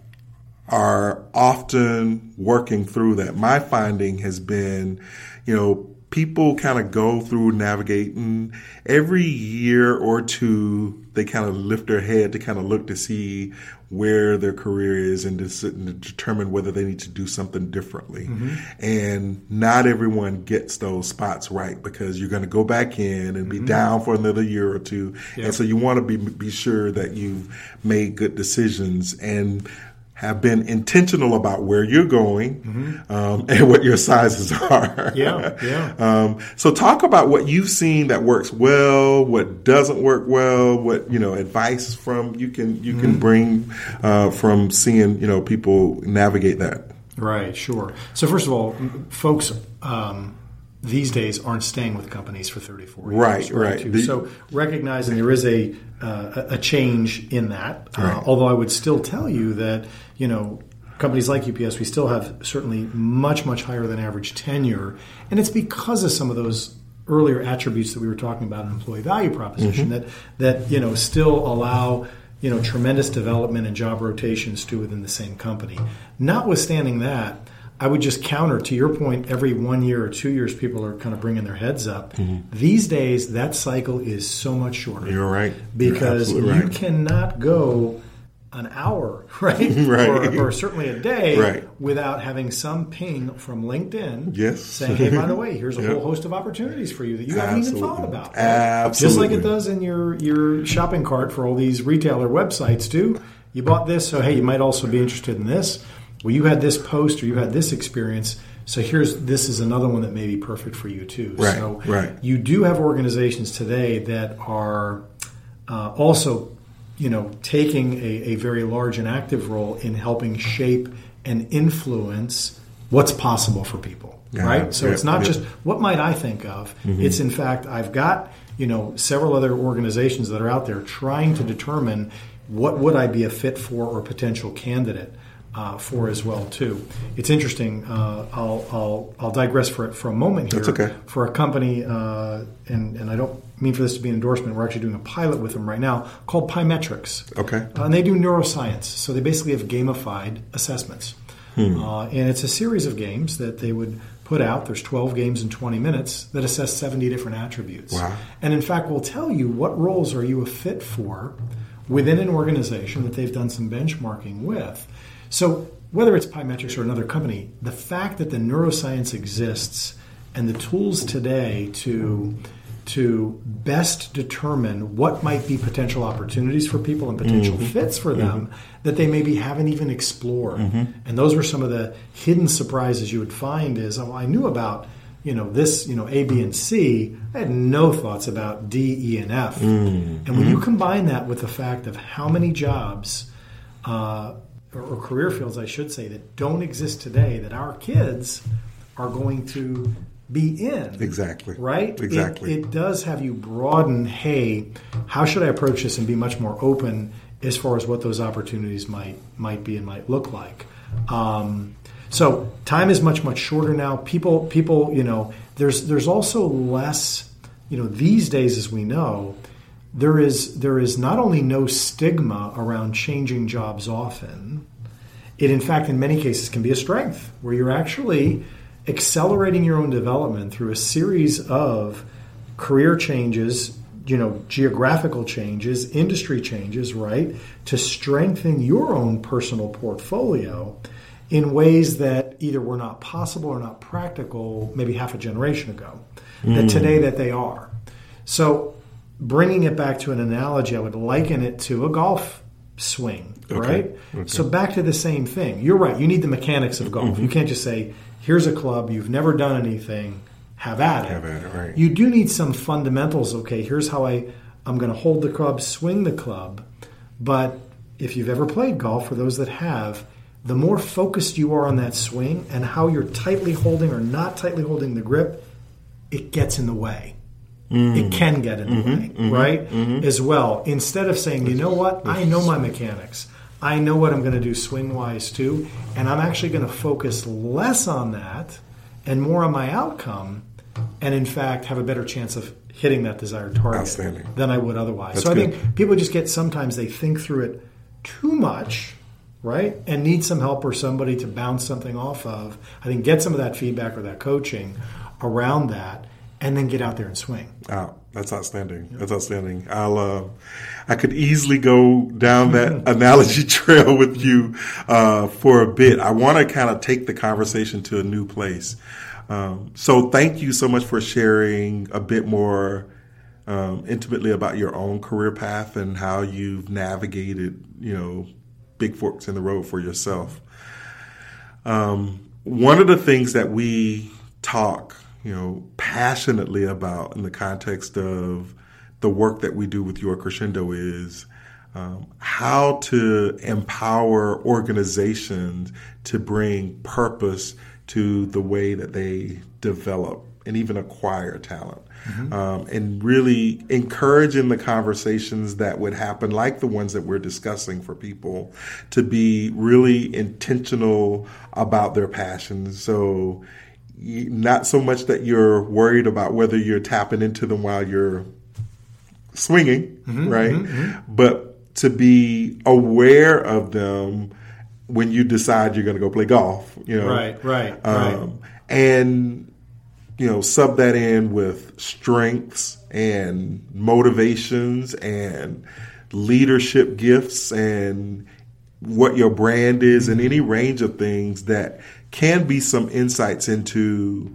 are often working through that. My finding has been, you know, people kind of go through navigating every year or two. They kind of lift their head to kind of look to see where their career is and to, and to determine whether they need to do something differently. Mm-hmm. And not everyone gets those spots right because you're going to go back in and be mm-hmm. down for another year or two. And so you want to be be sure that you've made good decisions and have been intentional about where you're going mm-hmm. um, [laughs] and what your sizes [laughs] are. Yeah, yeah. um, so talk about what you've seen that works well, what doesn't work well, what you know advice from you can you mm-hmm. can bring uh, from seeing you know people navigate that. Right. Sure. So first of all, folks. Um, these days aren't staying with companies for 34 years. Right, right. right. so recognizing there is a uh, a change in that, uh, right. although I would still tell you that you know companies like UPS, we still have certainly much much higher than average tenure, and it's because of some of those earlier attributes that we were talking about in employee value proposition mm-hmm. that that you know still allow you know tremendous development and job rotations to within the same company. Notwithstanding that I would just counter to your point. Every one year or two years, people are kind of bringing their heads up. Mm-hmm. These days, that cycle is so much shorter. You're right because You're you right. cannot go an hour, [laughs] right, right. Or, or, certainly a day, right. without having some ping from LinkedIn, yes. saying, "Hey, by the way, [laughs] here's a yep. whole host of opportunities for you that you Absolutely. haven't even thought about." Right? Absolutely, just like it does in your your shopping cart for all these retailer websites too. You bought this, so hey, you might also be interested in this well, you had this post or you had this experience. So here's this is another one that may be perfect for you too. Right, so right. you do have organizations today that are uh, also, you know, taking a, a very large and active role in helping shape and influence what's possible for people. Yeah, right. So yeah, it's not yeah. just what might I think of. Mm-hmm. It's in fact I've got you know several other organizations that are out there trying to determine what would I be a fit for or potential candidate uh, for as well too. It's interesting. Uh, I'll, I'll, I'll digress for it for a moment here. That's okay. For a company, uh, and and I don't mean for this to be an endorsement. We're actually doing a pilot with them right now called Pymetrics. Okay. Uh, and they do neuroscience. So they basically have gamified assessments, hmm. Uh, and it's a series of games that they would put out. There's 12 games in 20 minutes that assess 70 different attributes. Wow. And in fact, will tell you what roles are you a fit for within an organization that they've done some benchmarking with. So whether it's Pymetrics or another company, the fact that the neuroscience exists and the tools today to to best determine what might be potential opportunities for people and potential mm-hmm. fits for them mm-hmm. that they maybe haven't even explored. Mm-hmm. And those were some of the hidden surprises you would find is oh, I knew about you know this you know A B and C I had no thoughts about D E and F. Mm-hmm. And when you combine that with the fact of how many jobs uh, or, career fields, I should say, that don't exist today that our kids are going to be in. Exactly. Right? Exactly. It, it, does have you broaden, hey, how should I approach this and be much more open as far as what those opportunities might might be and might look like. Um, so time is much much shorter now. People people you know there's there's also less you know these days as we know there is there is not only no stigma around changing jobs often it in fact in many cases can be a strength where you're actually accelerating your own development through a series of career changes you know geographical changes industry changes right to strengthen your own personal portfolio in ways that either were not possible or not practical maybe half a generation ago mm. that today that they are so bringing it back to an analogy, I would liken it to a golf swing, okay. right? Okay. So back to the same thing. You're right. You need the mechanics of golf. Mm-hmm. You can't just say, "Here's a club. You've never done anything. Have at it." Have at it. Right. You do need some fundamentals. Okay, here's how I I'm going to hold the club, swing the club. But if you've ever played golf, for those that have, the more focused you are on that swing and how you're tightly holding or not tightly holding the grip, it gets in the way. Mm. It can get in the mm-hmm, way, mm-hmm, right? Mm-hmm. As well. Instead of saying, you know what, I know my mechanics. I know what I'm going to do swing wise too, and I'm actually going to focus less on that and more on my outcome, and in fact have a better chance of hitting that desired target than I would otherwise. That's so I good. think people just get sometimes they think through it too much, right, and need some help or somebody to bounce something off of. I think get some of that feedback or that coaching around that and then get out there and swing. Oh, that's outstanding. That's outstanding. I'll, uh, I could easily go down that [laughs] analogy trail with you uh, for a bit. I want to kind of take the conversation to a new place. Um, so, thank you so much for sharing a bit more um, intimately about your own career path and how you've navigated, you know, big forks in the road for yourself. Um, one of the things that we talk, you know, passionately about in the context of the work that we do with Your Crescendo is um, how to empower organizations to bring purpose to the way that they develop and even acquire talent. Mm-hmm. Um, and really encouraging the conversations that would happen, like the ones that we're discussing for people, to be really intentional about their passions. So, not so much that you're worried about whether you're tapping into them while you're swinging, mm-hmm, right? Mm-hmm, mm-hmm. but to be aware of them when you decide you're going to go play golf, you know, right, right, um, right, and you know, sub that in with strengths and motivations and leadership gifts and what your brand is and any range of things that can be some insights into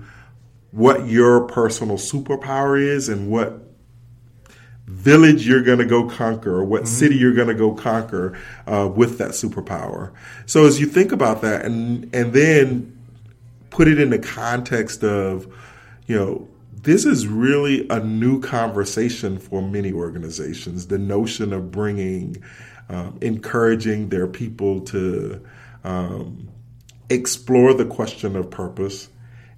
what your personal superpower is and what village you're going to go conquer or what mm-hmm. city you're going to go conquer uh, with that superpower. So as you think about that and and then put it in the context of you know, this is really a new conversation for many organizations. The notion of bringing, um, encouraging their people to um, explore the question of purpose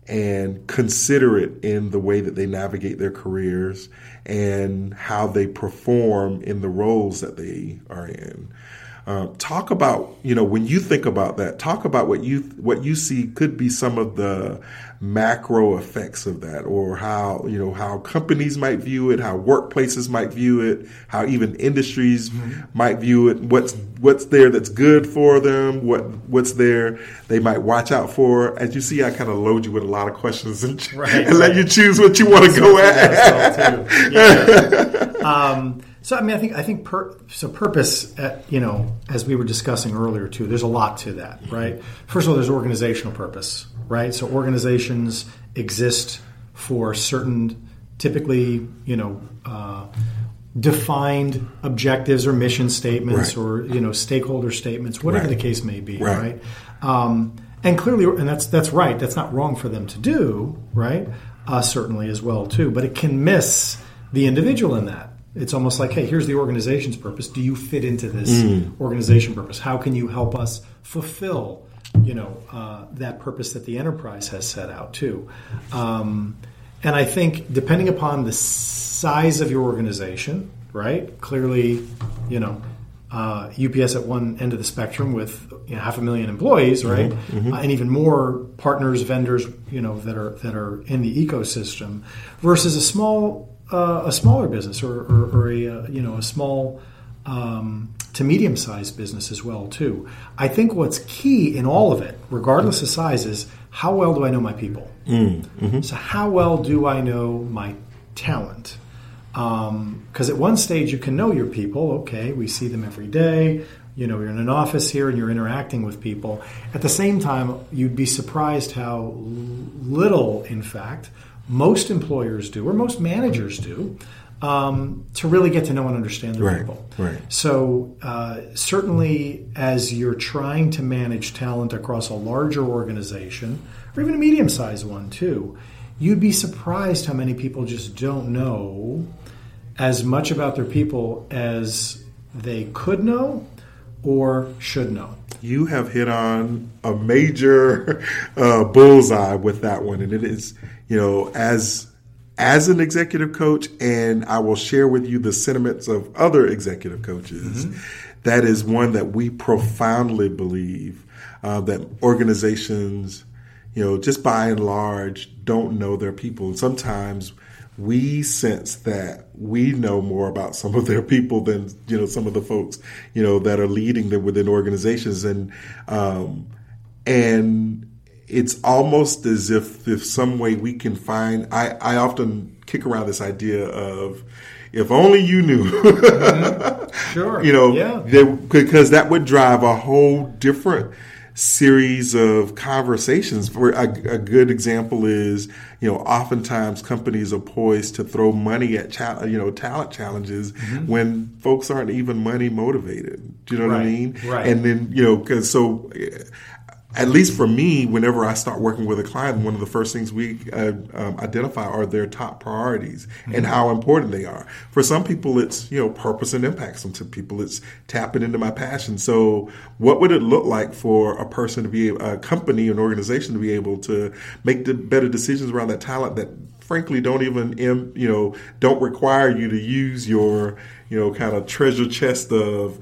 and consider it in the way that they navigate their careers and how they perform in the roles that they are in. Uh, talk about you know when you think about that. Talk about what you what you see could be some of the macro effects of that, or how you know how companies might view it, how workplaces might view it, how even industries mm-hmm. might view it. What's what's there that's good for them? What what's there they might watch out for? As you see, I kind of load you with a lot of questions and, right, [laughs] and right. let you choose what you want to go at. Yeah. [laughs] um, so I mean, I think I think per, so. Purpose, at, you know, as we were discussing earlier too. There's a lot to that, right? First of all, there's organizational purpose, right? So organizations exist for certain, typically, you know, uh, defined objectives or mission statements right. or you know stakeholder statements, whatever right. the case may be, right? right? Um, and clearly, and that's that's right. That's not wrong for them to do, right? Uh, certainly as well too, but it can miss the individual in that it's almost like, hey, here's the organization's purpose. Do you fit into this mm. organization purpose? How can you help us fulfill, you know, uh, that purpose that the enterprise has set out too? Um, and I think depending upon the size of your organization, right? Clearly, you know, uh, UPS at one end of the spectrum with you know, half a million employees, right, mm-hmm, mm-hmm. Uh, and even more partners, vendors, you know, that are that are in the ecosystem, versus a small uh, a smaller business or, or, or a uh, you know a small um, to medium sized business as well too. I think what's key in all of it, regardless of size, is how well do I know my people? Mm, mm-hmm. So how well do I know my talent? Because um, at one stage you can know your people. Okay, we see them every day. You know, you're in an office here and you're interacting with people. At the same time, you'd be surprised how little, in fact, most employers do, or most managers do, um, to really get to know and understand the right, people. Right. So uh, certainly, as you're trying to manage talent across a larger organization, or even a medium-sized one too, you'd be surprised how many people just don't know as much about their people as they could know or should know. You have hit on a major [laughs] uh, bullseye with that one, and it is you know, as as an executive coach, and I will share with you the sentiments of other executive coaches. Mm-hmm. That is one that we profoundly believe uh, that organizations, you know, just by and large, don't know their people. And sometimes we sense that we know more about some of their people than you know some of the folks you know that are leading them within organizations, and um, and it's almost as if if some way we can find I, I often kick around this idea of if only you knew [laughs] mm-hmm. sure you know yeah. because that would drive a whole different series of conversations for a, a, good example is you know oftentimes companies are poised to throw money at cha- you know talent challenges mm-hmm. when folks aren't even money motivated Do you know what I mean? right. And then you know, because so. At least for me, whenever I start working with a client, one of the first things we uh, um, identify are their top priorities and Mm-hmm. how important they are. For some people, it's you know purpose and impact. Some people, it's tapping into my passion. So, what would it look like for a person to be a company, an organization to be able to make the better decisions around that talent that frankly don't even you know don't require you to use your you know kind of treasure chest of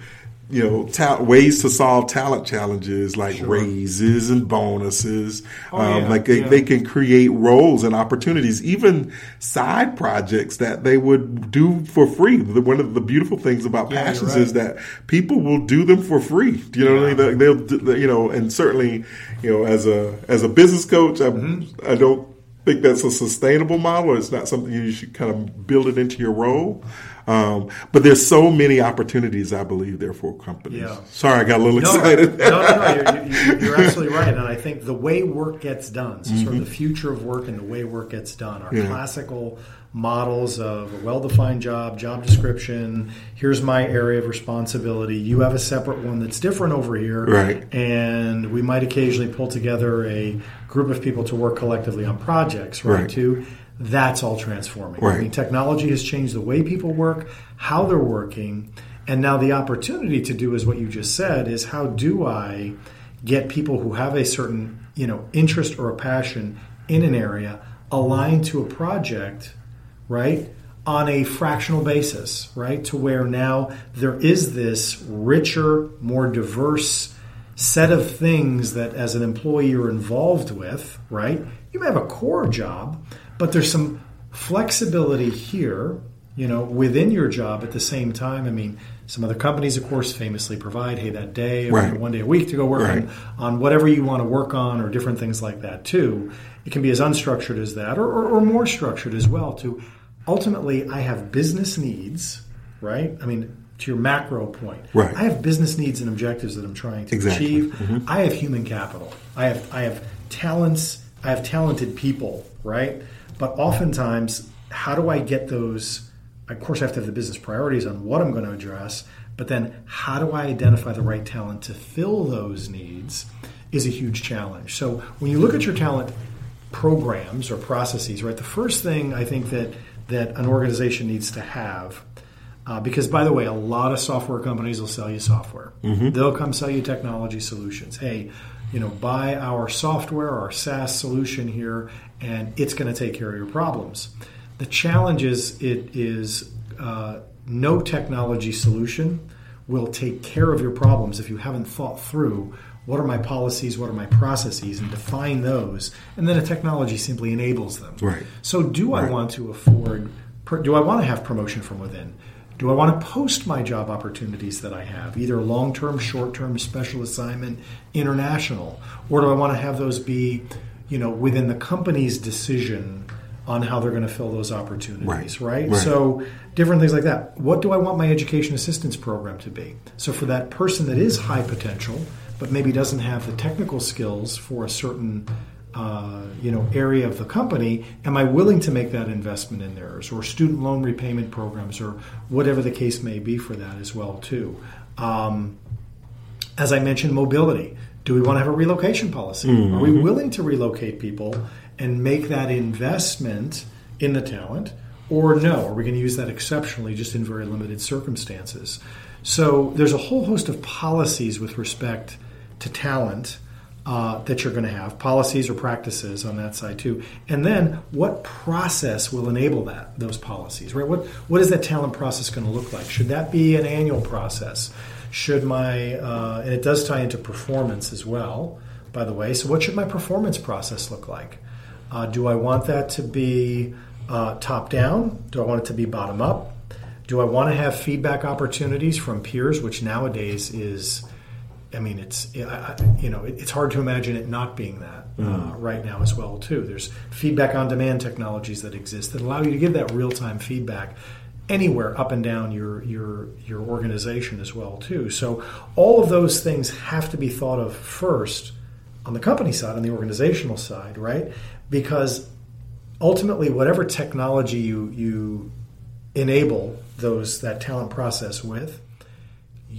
you know ta- ways to solve talent challenges like raises and bonuses Oh, um, yeah, like they, yeah. they can create roles and opportunities even side projects that they would do for free The- one of the beautiful things about Yeah, passions right. is that people will do them for free Do you know what I mean They- they'll you know and certainly you know as a as a business coach I, Mm-hmm. I don't think that's a sustainable model. It's not something you should kind of build it into your role. Um, but there's so many opportunities, I believe, there for companies. Yeah. Sorry, I got a little No, excited. no, no, no. You're, you're, absolutely right. And I think the way work gets done, so sort of the future of work and the way work gets done, are Mm-hmm. Yeah. classical models of a well-defined job, job description. Here's my area of responsibility. You have a separate one that's different over here, Right. And we might occasionally pull together a group of people to work collectively on projects, right? Right. Too. That's all transforming. Right. I mean, technology has changed the way people work, how they're working, and now the opportunity to do is what you just said is how do I get people who have a certain, you know, interest or a passion in an area aligned to a project, right? On a fractional basis, right? To where now there is this richer, more diverse set of things that as an employee you're involved with, right? You may have a core job, but there's some flexibility here, you know, within your job at the same time. I mean, some other companies, of course, famously provide, hey, that day or Right. one day a week to go work Right. on, on whatever you want to work on or different things like that too. It can be as unstructured as that or, or, or more structured as well to ultimately I have business needs, right? I mean, to your macro point, Right. I have business needs and objectives that I'm trying to Exactly. achieve. Mhm. I have human capital. I have I have talents. I have talented people, right? But oftentimes, how do I get those? Of course, I have to have the business priorities on what I'm going to address. But then, how do I identify the right talent to fill those needs? Is a huge challenge. So when you look at your talent programs or processes, right? The first thing I think that that an organization needs to have uh, because, by the way, a lot of software companies will sell you software. Mhm. They'll come sell you technology solutions. Hey, you know, buy our software, our SaaS solution here, and it's going to take care of your problems. The challenge is it is uh, no technology solution will take care of your problems if you haven't thought through what are my policies, what are my processes, and define those, and then a technology simply enables them. Right. So, do I want to afford? Do I want to have promotion from within? Do I want to post my job opportunities that I have, either long term, short term, special assignment, international, or do I want to have those be, you know, within the company's decision on how they're going to fill those opportunities, right? Right. So different things like that. What do I want my education assistance program to be? So for that person that is high potential, but maybe doesn't have the technical skills for a certain uh, you know area of the company, am I willing to make that investment in theirs or student loan repayment programs or whatever the case may be for that as well too. Um, as I mentioned, mobility. Do we want to have a relocation policy? Are we Mhm. willing to relocate people and make that investment in the talent? Or no, are we going to use that exceptionally just in very limited circumstances? So there's a whole host of policies with respect to talent uh, that you're going to have, policies or practices on that side too. And then what process will enable that, those policies, right? What, what is that talent process going to look like? Should that be an annual process? Should my, uh, and it does tie into performance as well, by the way. So, what should my performance process look like? Uh, do I want that to be uh, top down? Do I want it to be bottom up? Do I want to have feedback opportunities from peers, which nowadays is, I mean, it's I- I- you know, it- it's hard to imagine it not being that uh, Mhm. right now as well too. There's feedback on demand technologies that exist that allow you to give that real time feedback anywhere up and down your your your organization as well too. So all of those things have to be thought of first on the company side, on the organizational side, right? Because ultimately, whatever technology you you enable those that talent process with,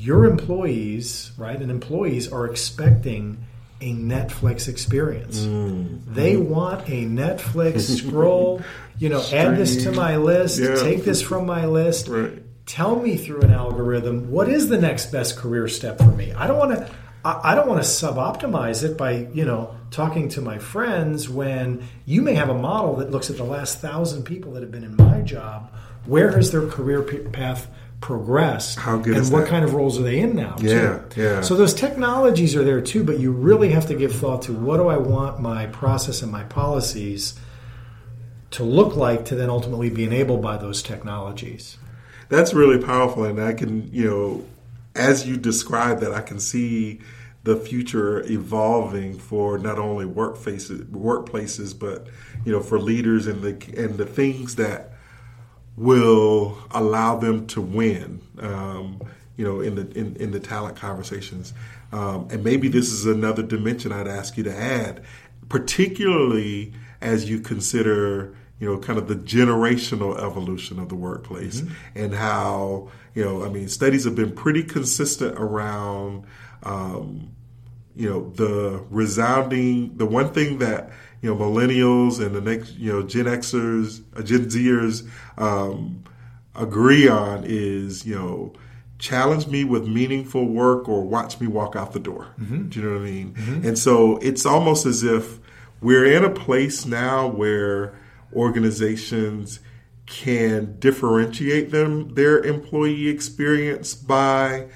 your employees, right, and employees are expecting a Netflix experience. Mm. They want a Netflix [laughs] scroll, you know, add this to my list, Yeah. take this from my list. Right. Tell me through an algorithm what is the next best career step for me. I don't want to I I don't want to sub-optimize it by, you know, talking to my friends when you may have a model that looks at the last thousand people that have been in my job. Where has their career path progressed? How good and what that? kind of roles are they in now? too? Yeah, yeah. So those technologies are there too, but you really have to give thought to what do I want my process and my policies to look like to then ultimately be enabled by those technologies. That's really powerful, and I can, you know, as you describe that, I can see the future evolving for not only work faces, workplaces, but you know, for leaders and the and the things that will allow them to win. Um, you know, in the in, in the talent conversations, um, and maybe this is another dimension I'd ask you to add, particularly as you consider you know, kind of the generational evolution of the workplace and how, you know, I mean, studies have been pretty consistent around, um, you know, the resounding, the one thing that, you know, millennials and the next, you know, Gen Xers, uh, Gen Zers um, agree on is, you know, challenge me with meaningful work or watch me walk out the door. Do you know what I mean? And so it's almost as if we're in a place now where organizations can differentiate them their employee experience by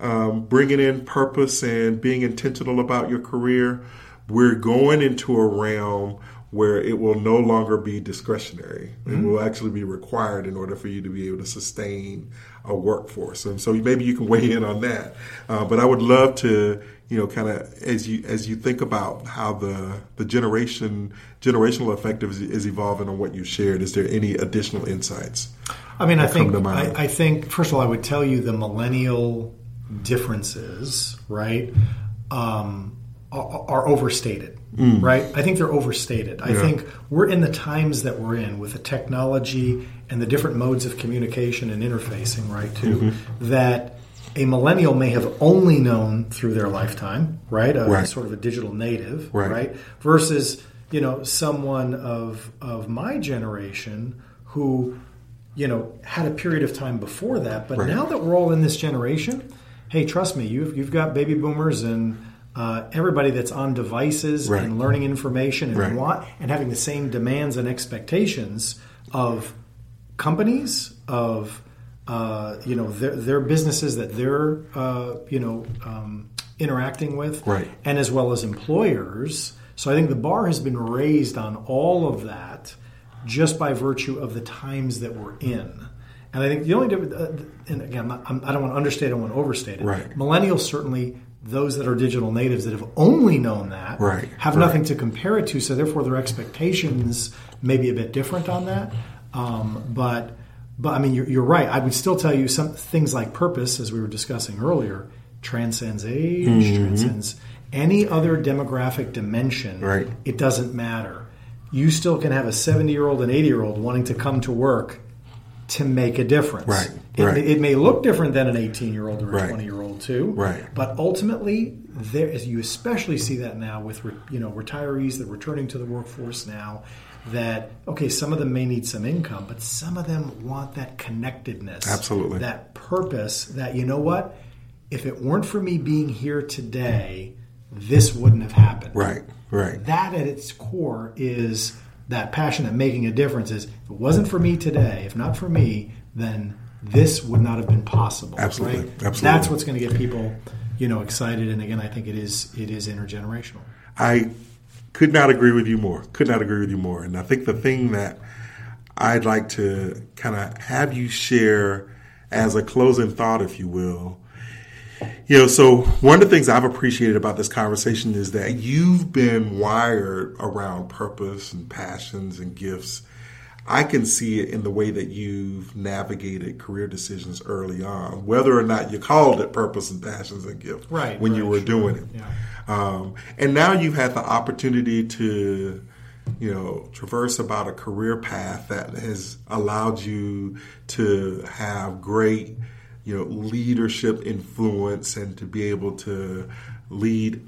um, bringing in purpose and being intentional about your career. We're going into a realm where it will no longer be discretionary. It will actually be required in order for you to be able to sustain a workforce. And so maybe you can weigh in on that. Uh, but I would love to, you know, kind of as you as you think about how the the generation generational effect is, is evolving on what you shared. Is there any additional insights? I mean, I think? I, I think first of all, I would tell you the millennial differences, right, um, are, are overstated, right? I think they're overstated. I Mm. Think we're in the times that we're in with the technology and the different modes of communication and interfacing, right? Too Mm-hmm. that a millennial may have only known through their lifetime, right? A Right. sort of a digital native, Right. right? Versus you know someone of of my generation who you know had a period of time before that, but Right. now that we're all in this generation, hey, trust me, you've you've got baby boomers and uh, everybody that's on devices Right. and learning information and Right. want and having the same demands and expectations of companies of uh, you know their, their businesses that they're uh, you know um, interacting with, Right. and as well as employers. So I think the bar has been raised on all of that just by virtue of the times that we're in. And I think the only difference, uh, and again, I'm not, I'm, I don't want to understate, I don't want to overstate it. Right. Millennials certainly, those that are digital natives that have only known that, Right, have right. nothing to compare it to. So therefore, their expectations may be a bit different on that. Um, but but I mean, you're, you're right. I would still tell you some things like purpose, as we were discussing earlier, transcends age, Mm-hmm. transcends any other demographic dimension. Right. It doesn't matter. You still can have a 70 year old and 80 year old wanting to come to work to make a difference. Right, It, right. May, it may look different than an 18 year old or a Right. 20 year old too. Right. But ultimately, there is you especially see that now with re- you know retirees that are returning to the workforce now. That okay, some of them may need some income, but some of them want that connectedness, Absolutely. that purpose. That you know what, if it weren't for me being here today, this wouldn't have happened. Right, right. That at its core is that passion that making a difference is. If it wasn't for me today, if not for me, then this would not have been possible. Absolutely, right? absolutely. That's what's going to get people, you know, excited. And again, I think it is it is intergenerational. I could not agree with you more. Could not agree with you more. And I think the thing that I'd like to kind of have you share as a closing thought, if you will, you know, so one of the things I've appreciated about this conversation is that you've been wired around purpose and passions and gifts. I can see it in the way that you've navigated career decisions early on, whether or not you called it purpose and passions and gifts Right, when you were sure. doing it. Yeah. Um, and now you've had the opportunity to, you know, traverse about a career path that has allowed you to have great, you know leadership influence and to be able to lead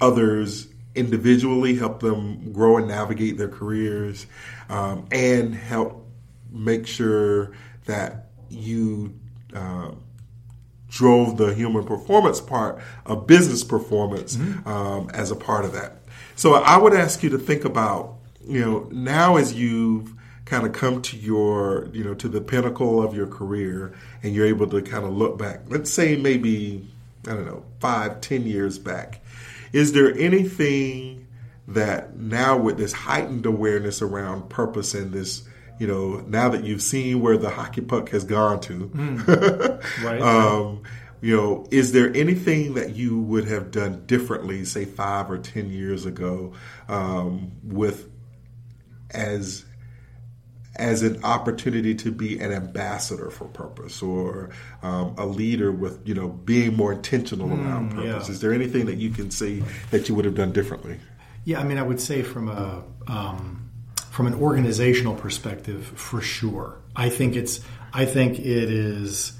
others individually, help them grow and navigate their careers, um, and help make sure that you uh, drove the human performance part of business performance mm-hmm. um, as a part of that. So I would ask you to think about, you know, now as you've kind of come to your, you know, to the pinnacle of your career and you're able to kind of look back, let's say maybe, I don't know, five, ten years back, is there anything that now with this heightened awareness around purpose and this, you know, now that you've seen where the hockey puck has gone to, mm. [laughs] right, um, you know, is there anything that you would have done differently, say five or ten years ago, um, with as as an opportunity to be an ambassador for purpose or um, a leader with you know being more intentional mm, around purpose. Yeah. is there anything that you can see that you would have done differently? Yeah i mean i would say from a um, from an organizational perspective for sure. I think it's i think it is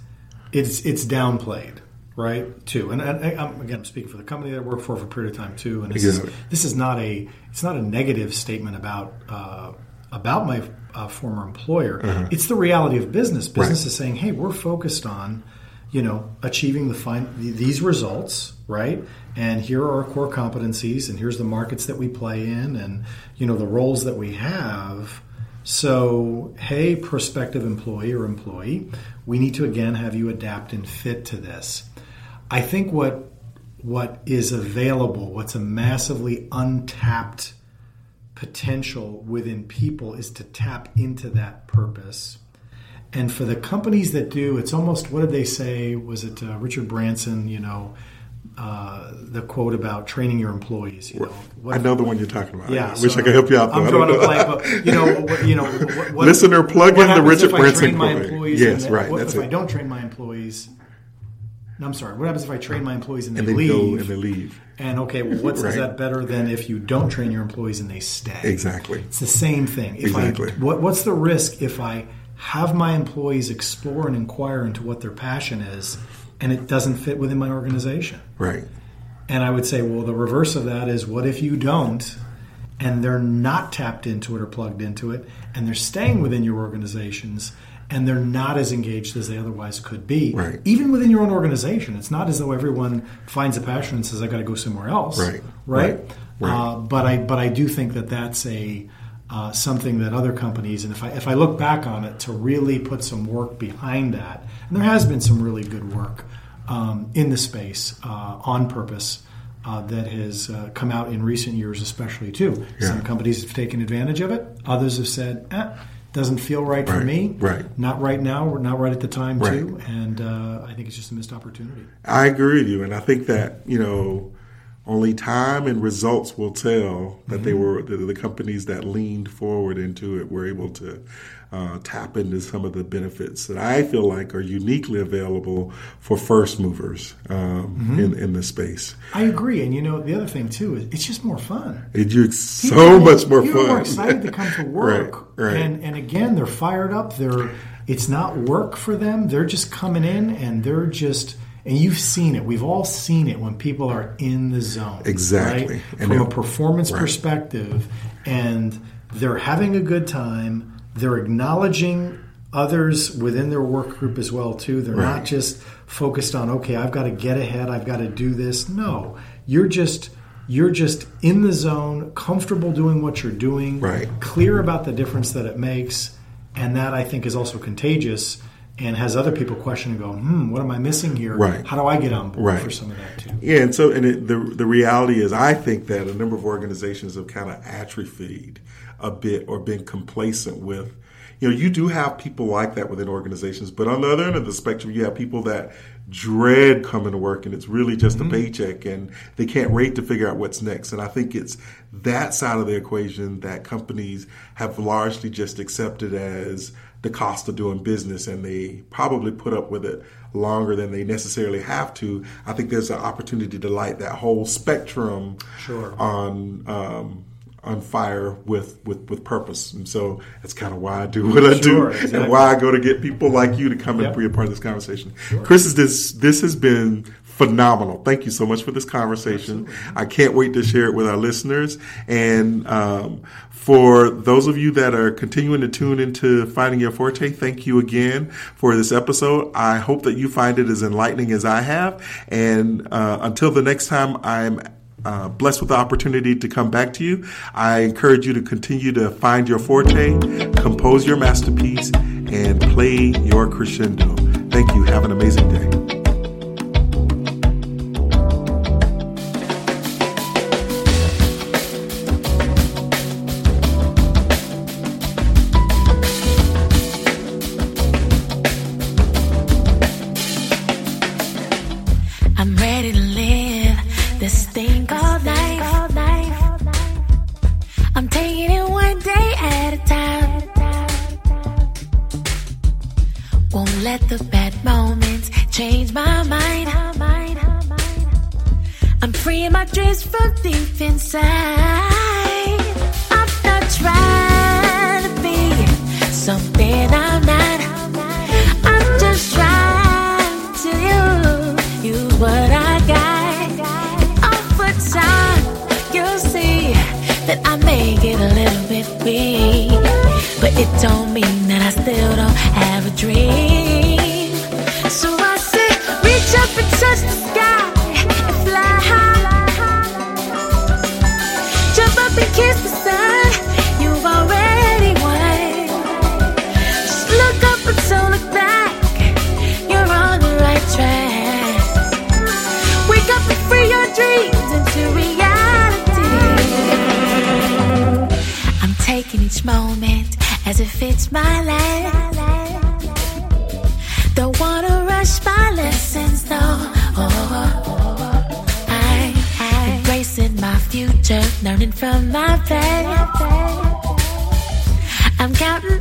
it's it's downplayed right too. And, and I, am again i'm speaking for the company that i work for for a period of time too. And this, is, this is not a it's not a negative statement about uh, about my uh, former employer. Uh-huh. It's the reality of business. Business right. is saying, "Hey, we're focused on, you know, achieving the fine these results, right? And here are our core competencies, and here's the markets that we play in, and you know the roles that we have." So, hey, prospective employee or employee, we need to again have you adapt and fit to this. I think what what is available, what's a massively untapped potential within people is to tap into that purpose. And for the companies that do, it's almost what did they say? Was it uh, Richard Branson? You know, uh, the quote about training your employees. You know, what, I know the one you're talking about. Yeah, I wish I could help you out. Though. I'm drawing a blank, but you know, what, you know, what, what, listener, plug in the Richard Branson quote. Yes, right. What that's if it. I don't train my employees? I'm sorry. What happens if I train my employees and they, and they leave? Go and they leave. And okay, well, what's [laughs] right. is that better than if you don't train your employees and they stay? Exactly. It's the same thing. If exactly. I, what, what's the risk if I have my employees explore and inquire into what their passion is, and it doesn't fit within my organization? Right. And I would say, well, the reverse of that is, what if you don't, and they're not tapped into it or plugged into it, and they're staying within your organizations? And they're not as engaged as they otherwise could be. Right. Even within your own organization, it's not as though everyone finds a passion and says, "I got to go somewhere else." Right. Right. right. Uh, but I but I do think that that's a uh, something that other companies, and if I if I look back on it, to really put some work behind that, and there has been some really good work um, in the space uh, on purpose. Uh, that has uh, come out in recent years, especially too. Yeah. Some companies have taken advantage of it. Others have said, eh, doesn't feel right, right, for me. Right. Not right now. We're not right at the time right. too. And uh, I think it's just a missed opportunity. I agree with you, and I think that you know only time and results will tell that mm-hmm. they were the, the, companies that leaned forward into it were able to uh, tap into some of the benefits that I feel like are uniquely available for first movers um, mm-hmm. in, in the space. I agree, and you know the other thing too is it's just more fun. It's so much more fun. people fun. Are excited to come to [laughs] work, right, right. and and again they're fired up. They're it's not work for them. They're just coming in and they're just and you've seen it. We've all seen it when people are in the zone. Exactly. Right? From a performance right. perspective, and they're having a good time. They're acknowledging others within their work group as well too. They're right. not just focused on okay, I've got to get ahead. I've got to do this. No, you're just you're just in the zone, comfortable doing what you're doing, right. clear about the difference that it makes, and that I think is also contagious and has other people question and go, hmm, what am I missing here? Right. How do I get on board right. for some of that too? Yeah, and so and it, the the reality is, I think that a number of organizations have kind of atrophied a bit or been complacent with. You know, you do have people like that within organizations, but on the other end of the spectrum, you have people that dread coming to work and it's really just mm-hmm. a paycheck and they can't wait to figure out what's next. And I think it's that side of the equation that companies have largely just accepted as the cost of doing business and they probably put up with it longer than they necessarily have to. I think there's an opportunity to light that whole spectrum sure. on um, on fire with, with, with purpose. And so that's kind of why I do what I Sure, do exactly. and why I go to get people like you to come Yep. and be a part of this conversation. Chris, is this, this has been phenomenal. Thank you so much for this conversation. I can't wait to share it with our listeners. And um, for those of you that are continuing to tune into Finding Your Forte, thank you again for this episode. I hope that you find it as enlightening as I have. And uh, until the next time, I'm uh, blessed with the opportunity to come back to you. I encourage you to continue to find your forte, compose your masterpiece, and play your crescendo. Thank you. Have an amazing day. I'm freeing my dreams from deep inside. I'm not trying to be something I'm not. I'm just trying to use, use what I got. And over time, you'll see that I may get a little bit weak. But it don't mean that I still don't have a dream. My last. Don't wanna rush my lessons, no. Oh, I, I embracing my future, learning from my past. I'm counting